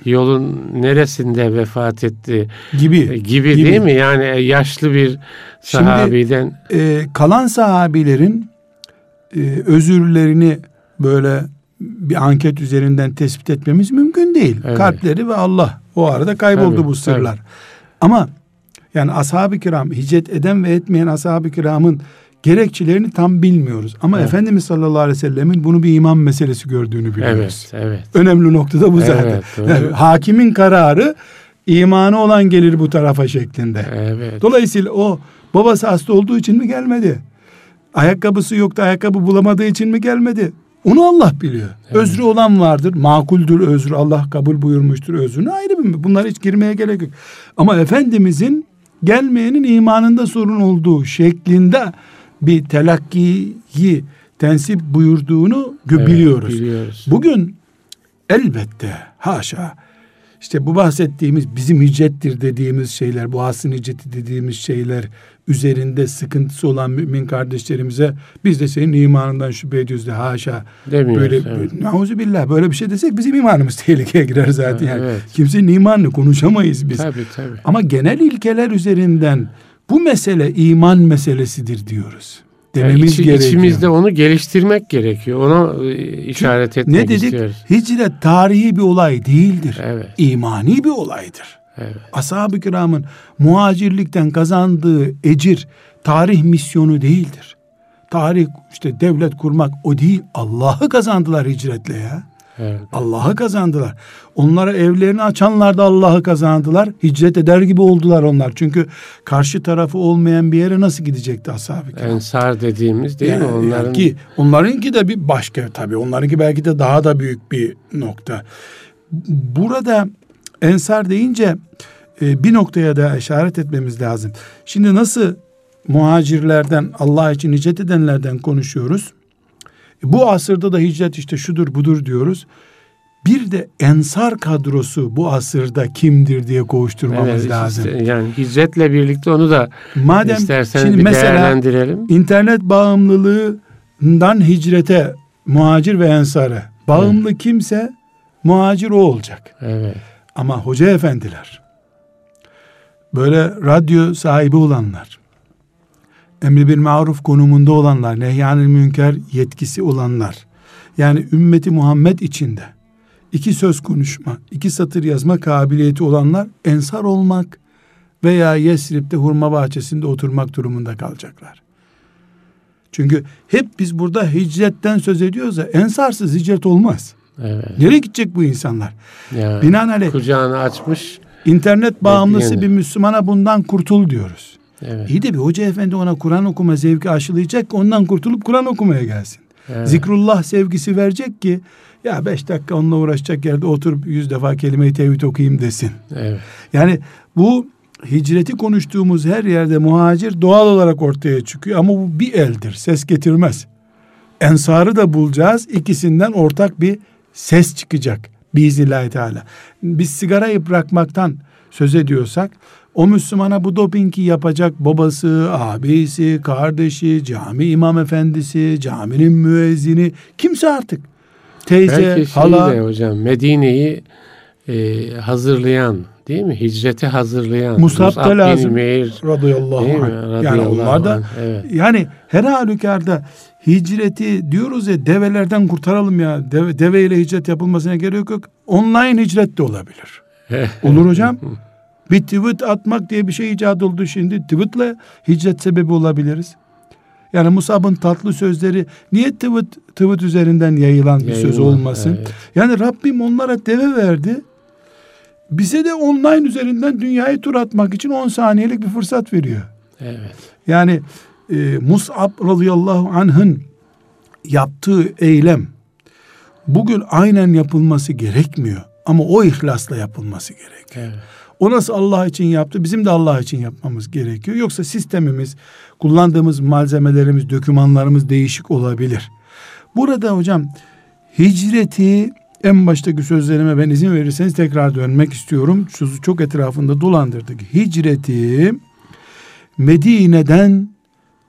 yolun neresinde vefat etti gibi e, gibi, Gibi. değil mi? Yani e, yaşlı bir Şimdi- sahabiden e, kalan sahabilerin e, özürlerini böyle bir anket üzerinden tespit etmemiz mümkün değil. Evet. Kalpleri ve Allah o arada kayboldu Tabii, bu sırlar. Ama Yani ashab-ı kiram, hicret eden ve etmeyen ashab-ı kiramın gerekçelerini tam bilmiyoruz. Ama evet. Efendimiz sallallahu aleyhi ve sellemin bunu bir iman meselesi gördüğünü biliyoruz. Evet, evet. Önemli nokta da bu zaten. Evet, yani hakimin kararı imanı olan gelir bu tarafa şeklinde. Evet. Dolayısıyla o babası hasta olduğu için mi gelmedi? Ayakkabısı yoktu, ayakkabı bulamadığı için mi gelmedi? Onu Allah biliyor. Evet. Özrü olan vardır. Makuldür özrü. Allah kabul buyurmuştur özrünü. Ayrı bir Bunlar hiç girmeye gerek yok. Ama Efendimizin gelmeyenin imanında sorun olduğu şeklinde bir telakkiyi tensip buyurduğunu evet, biliyoruz. biliyoruz. Bugün elbette haşa işte bu bahsettiğimiz bizim hicrettir dediğimiz şeyler, bu asrın hicreti dediğimiz şeyler üzerinde sıkıntısı olan mümin kardeşlerimize biz de senin imanından şüphe ediyoruz de haşa. Demiyoruz. Böyle, evet. billah böyle bir şey desek bizim imanımız tehlikeye girer zaten. Yani. Evet. Kimsenin imanını konuşamayız biz. Tabii, tabii. Ama genel ilkeler üzerinden bu mesele iman meselesidir diyoruz dememiz yani içi, gerekiyor. İçimizde onu geliştirmek gerekiyor. Ona e, işaret etmek ne dedik? istiyoruz. Hicret tarihi bir olay değildir. Evet. İmani bir olaydır. Evet. Ashab-ı kiramın muhacirlikten kazandığı ecir tarih misyonu değildir. Tarih işte devlet kurmak o değil. Allah'ı kazandılar hicretle ya. Evet. Allah'ı kazandılar. Onlara evlerini açanlar da Allah'ı kazandılar. Hicret eder gibi oldular onlar. Çünkü karşı tarafı olmayan bir yere nasıl gidecekti ashab-ı kiram? Ensar dediğimiz değil yani, mi? Onların... Ki, onlarınki de bir başka tabii. Onlarınki belki de daha da büyük bir nokta. Burada ensar deyince e, bir noktaya da işaret etmemiz lazım. Şimdi nasıl muhacirlerden Allah için hicret edenlerden konuşuyoruz. Bu asırda da hicret işte şudur budur diyoruz. Bir de ensar kadrosu bu asırda kimdir diye koğuşturmamız evet, lazım. Işte, yani hicretle birlikte onu da Madem, isterseniz şimdi bir mesela, değerlendirelim. İnternet bağımlılığından hicrete, muhacir ve ensara bağımlı evet. kimse muhacir o olacak. Evet. Ama hoca efendiler, böyle radyo sahibi olanlar, emri bir maruf konumunda olanlar, nehyanil münker yetkisi olanlar, yani ümmeti Muhammed içinde iki söz konuşma, iki satır yazma kabiliyeti olanlar ensar olmak veya Yesrib'de hurma bahçesinde oturmak durumunda kalacaklar. Çünkü hep biz burada hicretten söz ediyoruz ya ensarsız hicret olmaz. Evet. Nereye gidecek bu insanlar? Ya, Binaenaleyh kucağını açmış. İnternet bağımlısı bir Müslümana bundan kurtul diyoruz. Evet. İyi de bir hoca efendi ona Kur'an okuma zevki aşılayacak ki ondan kurtulup Kur'an okumaya gelsin. Evet. Zikrullah sevgisi verecek ki ya beş dakika onunla uğraşacak yerde oturup yüz defa kelime-i tevhid okuyayım desin. Evet. Yani bu hicreti konuştuğumuz her yerde muhacir doğal olarak ortaya çıkıyor ama bu bir eldir. Ses getirmez. Ensarı da bulacağız. ikisinden ortak bir ses çıkacak. Biiznillahü teala. Biz sigarayı bırakmaktan söz ediyorsak o Müslümana bu dopingi yapacak babası, abisi, kardeşi, cami imam efendisi, caminin müezzini kimse artık. Teyze, Belki hala. De hocam Medine'yi e, hazırlayan değil mi? Hicreti hazırlayan. Musab da lazım. Meir, radıyallahu anh. Yani onlar da evet. yani her halükarda hicreti diyoruz ya develerden kurtaralım ya. Deve, deveyle hicret yapılmasına gerek yok. Online hicret de olabilir. Olur hocam. Bir tweet atmak diye bir şey icat oldu şimdi. Tweetle hicret sebebi olabiliriz. Yani Musab'ın tatlı sözleri niye tweet, tweet üzerinden yayılan bir Yayılan, söz olmasın? Evet. Yani Rabbim onlara deve verdi. Bize de online üzerinden dünyayı tur atmak için 10 saniyelik bir fırsat veriyor. Evet. Yani e, Mus'ab radıyallahu anh'ın yaptığı eylem bugün aynen yapılması gerekmiyor. Ama o ihlasla yapılması gerekiyor. Evet. O nasıl Allah için yaptı? Bizim de Allah için yapmamız gerekiyor. Yoksa sistemimiz, kullandığımız malzemelerimiz, dokümanlarımız değişik olabilir. Burada hocam hicreti en baştaki sözlerime ben izin verirseniz tekrar dönmek istiyorum. Şu çok etrafında dolandırdık. Hicreti Medine'den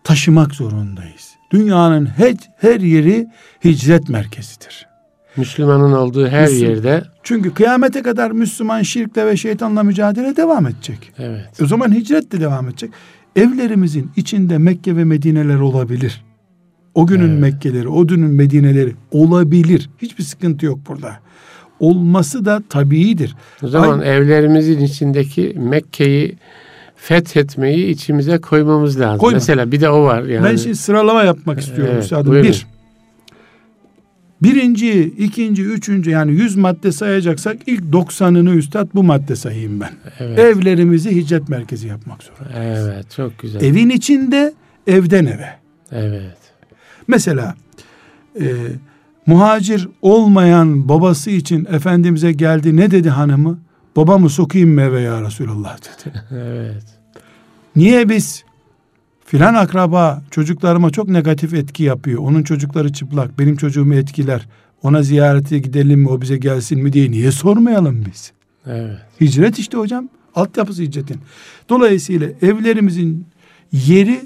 taşımak zorundayız. Dünyanın her, her yeri hicret merkezidir. Müslümanın olduğu her Müslüman. yerde. Çünkü kıyamete kadar Müslüman şirkle ve şeytanla mücadele devam edecek. Evet. O zaman hicret de devam edecek. Evlerimizin içinde Mekke ve Medineler olabilir. O günün evet. Mekkeleri, o günün Medineleri olabilir. Hiçbir sıkıntı yok burada. Olması da tabiidir. O zaman Ay, evlerimizin içindeki Mekke'yi fethetmeyi içimize koymamız lazım. Koyma. Mesela bir de o var. Yani. Ben şimdi sıralama yapmak istiyorum Evet. Bir, birinci, ikinci, üçüncü yani yüz madde sayacaksak ilk 90'ını üstad bu madde sayayım ben. Evet. Evlerimizi hicret merkezi yapmak zorundayız. Evet çok güzel. Evin içinde evden eve. Evet. Mesela e, muhacir olmayan babası için Efendimiz'e geldi ne dedi hanımı? Babamı sokayım mı eve ya Resulallah dedi. Evet. Niye biz filan akraba çocuklarıma çok negatif etki yapıyor. Onun çocukları çıplak, benim çocuğumu etkiler. Ona ziyarete gidelim mi, o bize gelsin mi diye niye sormayalım biz? Evet. Hicret işte hocam. Altyapısı hicretin. Dolayısıyla evlerimizin yeri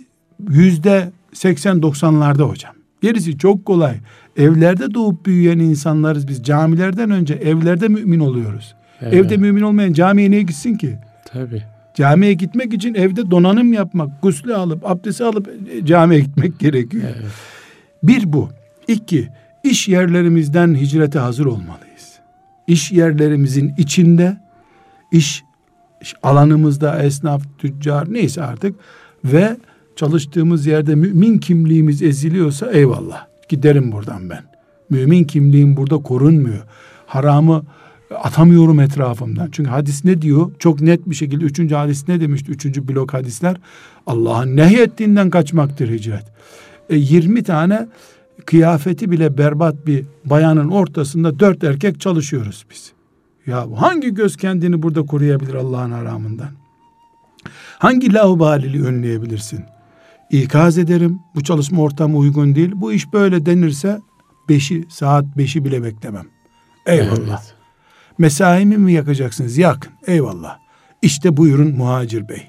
yüzde 80-90'larda hocam. Gerisi çok kolay. Evlerde doğup büyüyen insanlarız biz. Camilerden önce evlerde mümin oluyoruz. Evet. Evde mümin olmayan camiye niye gitsin ki? Tabii. Camiye gitmek için evde donanım yapmak, gusle alıp, abdesti alıp e, camiye gitmek gerekiyor. Evet. Bir bu. İki, iş yerlerimizden hicrete hazır olmalıyız. İş yerlerimizin içinde, iş, iş alanımızda esnaf, tüccar neyse artık ve çalıştığımız yerde mümin kimliğimiz eziliyorsa eyvallah. Giderim buradan ben. Mümin kimliğim burada korunmuyor. Haramı atamıyorum etrafımdan. Çünkü hadis ne diyor? Çok net bir şekilde üçüncü hadis ne demişti? Üçüncü blok hadisler. Allah'ın nehyettiğinden kaçmaktır hicret. E, 20 tane kıyafeti bile berbat bir bayanın ortasında dört erkek çalışıyoruz biz. Ya hangi göz kendini burada koruyabilir Allah'ın haramından? Hangi laubaliliği önleyebilirsin? İkaz ederim. Bu çalışma ortamı uygun değil. Bu iş böyle denirse beşi, saat beşi bile beklemem. Eyvallah. Evet. Mesaimi mi yakacaksınız? Yakın. Eyvallah. İşte buyurun muhacir bey.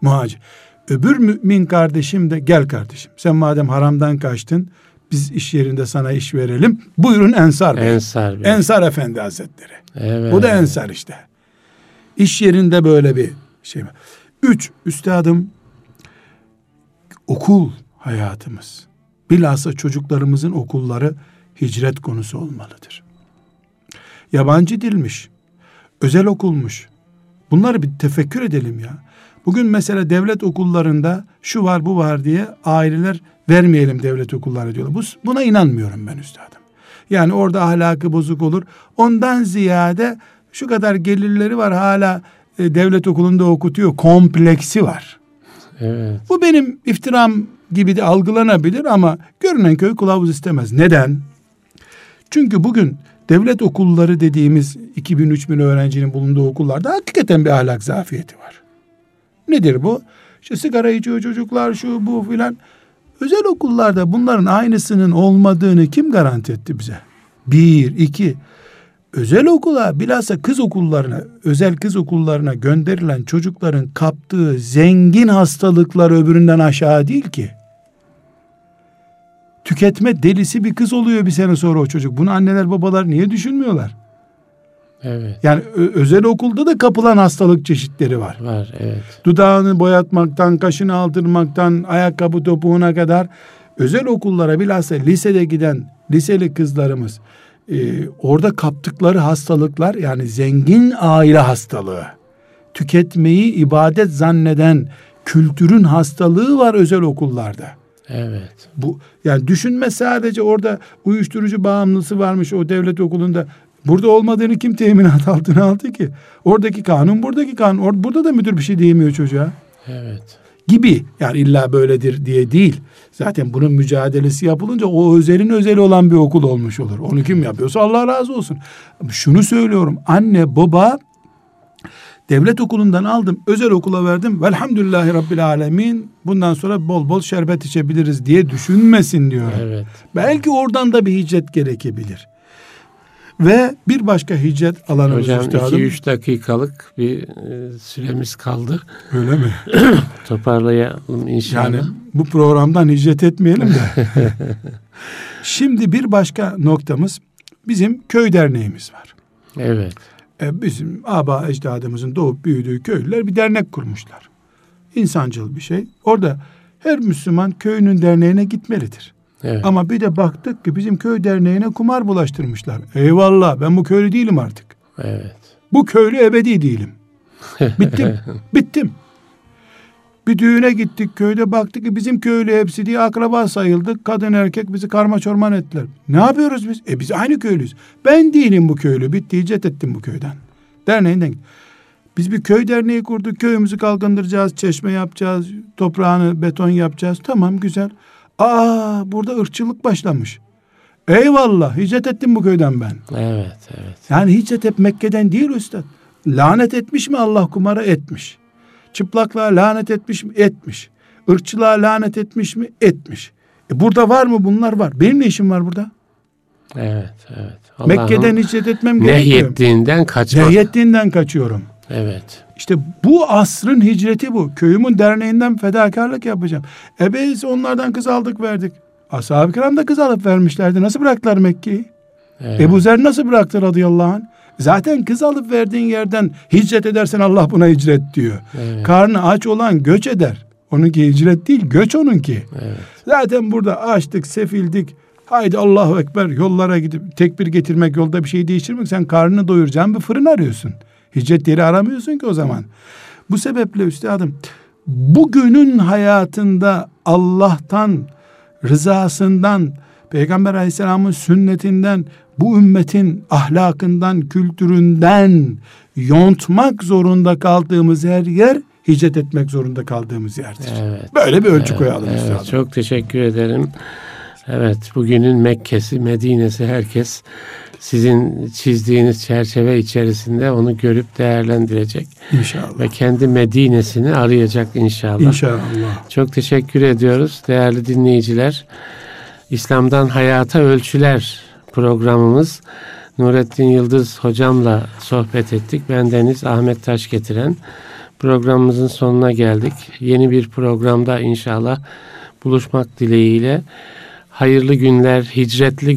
Muhacir. Öbür mümin kardeşim de gel kardeşim. Sen madem haramdan kaçtın biz iş yerinde sana iş verelim. Buyurun Ensar Bey. Ensar Bey. Ensar Efendi Hazretleri. Evet. Bu da Ensar işte. İş yerinde böyle bir şey var. Üç, üstadım okul hayatımız. Bilhassa çocuklarımızın okulları hicret konusu olmalıdır. Yabancı dilmiş, özel okulmuş. Bunları bir tefekkür edelim ya. Bugün mesela devlet okullarında şu var bu var diye aileler vermeyelim devlet okulları diyorlar. Bu, buna inanmıyorum ben üstadım. Yani orada ahlakı bozuk olur. Ondan ziyade şu kadar gelirleri var hala e, devlet okulunda okutuyor. Kompleksi var. Evet. Bu benim iftiram gibi de algılanabilir ama görünen köy kılavuz istemez. Neden? Çünkü bugün devlet okulları dediğimiz 2000-3000 öğrencinin bulunduğu okullarda hakikaten bir ahlak zafiyeti var. Nedir bu? İşte sigara içiyor çocuklar şu bu filan. Özel okullarda bunların aynısının olmadığını kim garanti etti bize? Bir, iki. Özel okula bilhassa kız okullarına, özel kız okullarına gönderilen çocukların kaptığı zengin hastalıklar öbüründen aşağı değil ki. Tüketme delisi bir kız oluyor bir sene sonra o çocuk. Bunu anneler babalar niye düşünmüyorlar? Evet. Yani özel okulda da kapılan hastalık çeşitleri var. Var. Evet. Dudağını boyatmaktan, kaşını aldırmaktan, ayakkabı topuğuna kadar özel okullara bilhassa lisede giden liseli kızlarımız e, orada kaptıkları hastalıklar yani zengin aile hastalığı. Tüketmeyi ibadet zanneden kültürün hastalığı var özel okullarda. Evet. Bu yani düşünme sadece orada uyuşturucu bağımlısı varmış o devlet okulunda. Burada olmadığını kim teminat altına aldı ki? Oradaki kanun buradaki kanun. Or- burada da müdür bir şey diyemiyor çocuğa. Evet. Gibi yani illa böyledir diye değil. Zaten bunun mücadelesi yapılınca o özelin özeli olan bir okul olmuş olur. Onu kim yapıyorsa Allah razı olsun. Şunu söylüyorum anne baba devlet okulundan aldım özel okula verdim velhamdülillahi rabbil alemin bundan sonra bol bol şerbet içebiliriz diye düşünmesin diyorum. Evet. Belki oradan da bir hicret gerekebilir. Ve bir başka hicret alanımız Hocam üstadım. 2-3 dakikalık bir e, süremiz kaldı. Öyle mi? Toparlayalım inşallah. Yani bu programdan hicret etmeyelim de. Şimdi bir başka noktamız bizim köy derneğimiz var. Evet. E, bizim aba ecdadımızın doğup büyüdüğü köylüler bir dernek kurmuşlar. İnsancıl bir şey. Orada her Müslüman köyünün derneğine gitmelidir. Evet. Ama bir de baktık ki bizim köy derneğine kumar bulaştırmışlar. Eyvallah ben bu köylü değilim artık. Evet. Bu köylü ebedi değilim. Bittim. Bittim. Bir düğüne gittik köyde baktık ki bizim köylü hepsi diye akraba sayıldık. Kadın erkek bizi karma çorman ettiler. Ne yapıyoruz biz? E biz aynı köylüyüz. Ben değilim bu köylü. Bitti icet ettim bu köyden. Derneğinden. Biz bir köy derneği kurduk. Köyümüzü kalkındıracağız. Çeşme yapacağız. Toprağını beton yapacağız. Tamam güzel. Aa burada ırkçılık başlamış. Eyvallah hicret ettim bu köyden ben. Evet, evet. Yani hicret hep Mekke'den değil üstad. Lanet etmiş mi Allah kumara? Etmiş. Çıplaklığa lanet etmiş mi? Etmiş. Irkçılığa lanet etmiş mi? Etmiş. E burada var mı bunlar var. Benim ne işim var burada? Evet, evet. Allah'ın Mekke'den hicret etmem gerekiyor. nehyettiğinden kaçmak. Nehyettiğinden kaçıyorum. Evet. İşte bu asrın hicreti bu. Köyümün derneğinden fedakarlık yapacağım. E biz onlardan kız aldık verdik. Ashab-ı kiram da kız alıp vermişlerdi. Nasıl bıraktılar Mekke'yi? evet. Ebu Zer nasıl bıraktı radıyallahu anh? Zaten kız alıp verdiğin yerden hicret edersen Allah buna hicret diyor. Evet. Karnı aç olan göç eder. Onunki hicret değil, göç onunki. Evet. Zaten burada açtık, sefildik. Haydi Allahu Ekber yollara gidip tekbir getirmek yolda bir şey değiştirmek. Sen karnını doyuracağın bir fırın arıyorsun. Hicret yeri aramıyorsun ki o zaman. Bu sebeple üstadım bugünün hayatında Allah'tan, rızasından, Peygamber aleyhisselamın sünnetinden, bu ümmetin ahlakından, kültüründen yontmak zorunda kaldığımız her yer hicret etmek zorunda kaldığımız yerdir. Evet. Böyle bir ölçü Evet, koyalım evet, üstadım. Çok teşekkür ederim. Evet, bugünün Mekke'si, Medine'si herkes sizin çizdiğiniz çerçeve içerisinde onu görüp değerlendirecek İnşallah. ve kendi Medine'sini arayacak inşallah. İnşallah. Çok teşekkür ediyoruz değerli dinleyiciler. İslam'dan Hayata Ölçüler programımız Nurettin Yıldız hocamla sohbet ettik. Ben Deniz Ahmet Taş getiren programımızın sonuna geldik. Yeni bir programda inşallah buluşmak dileğiyle hayırlı günler, hicretli günler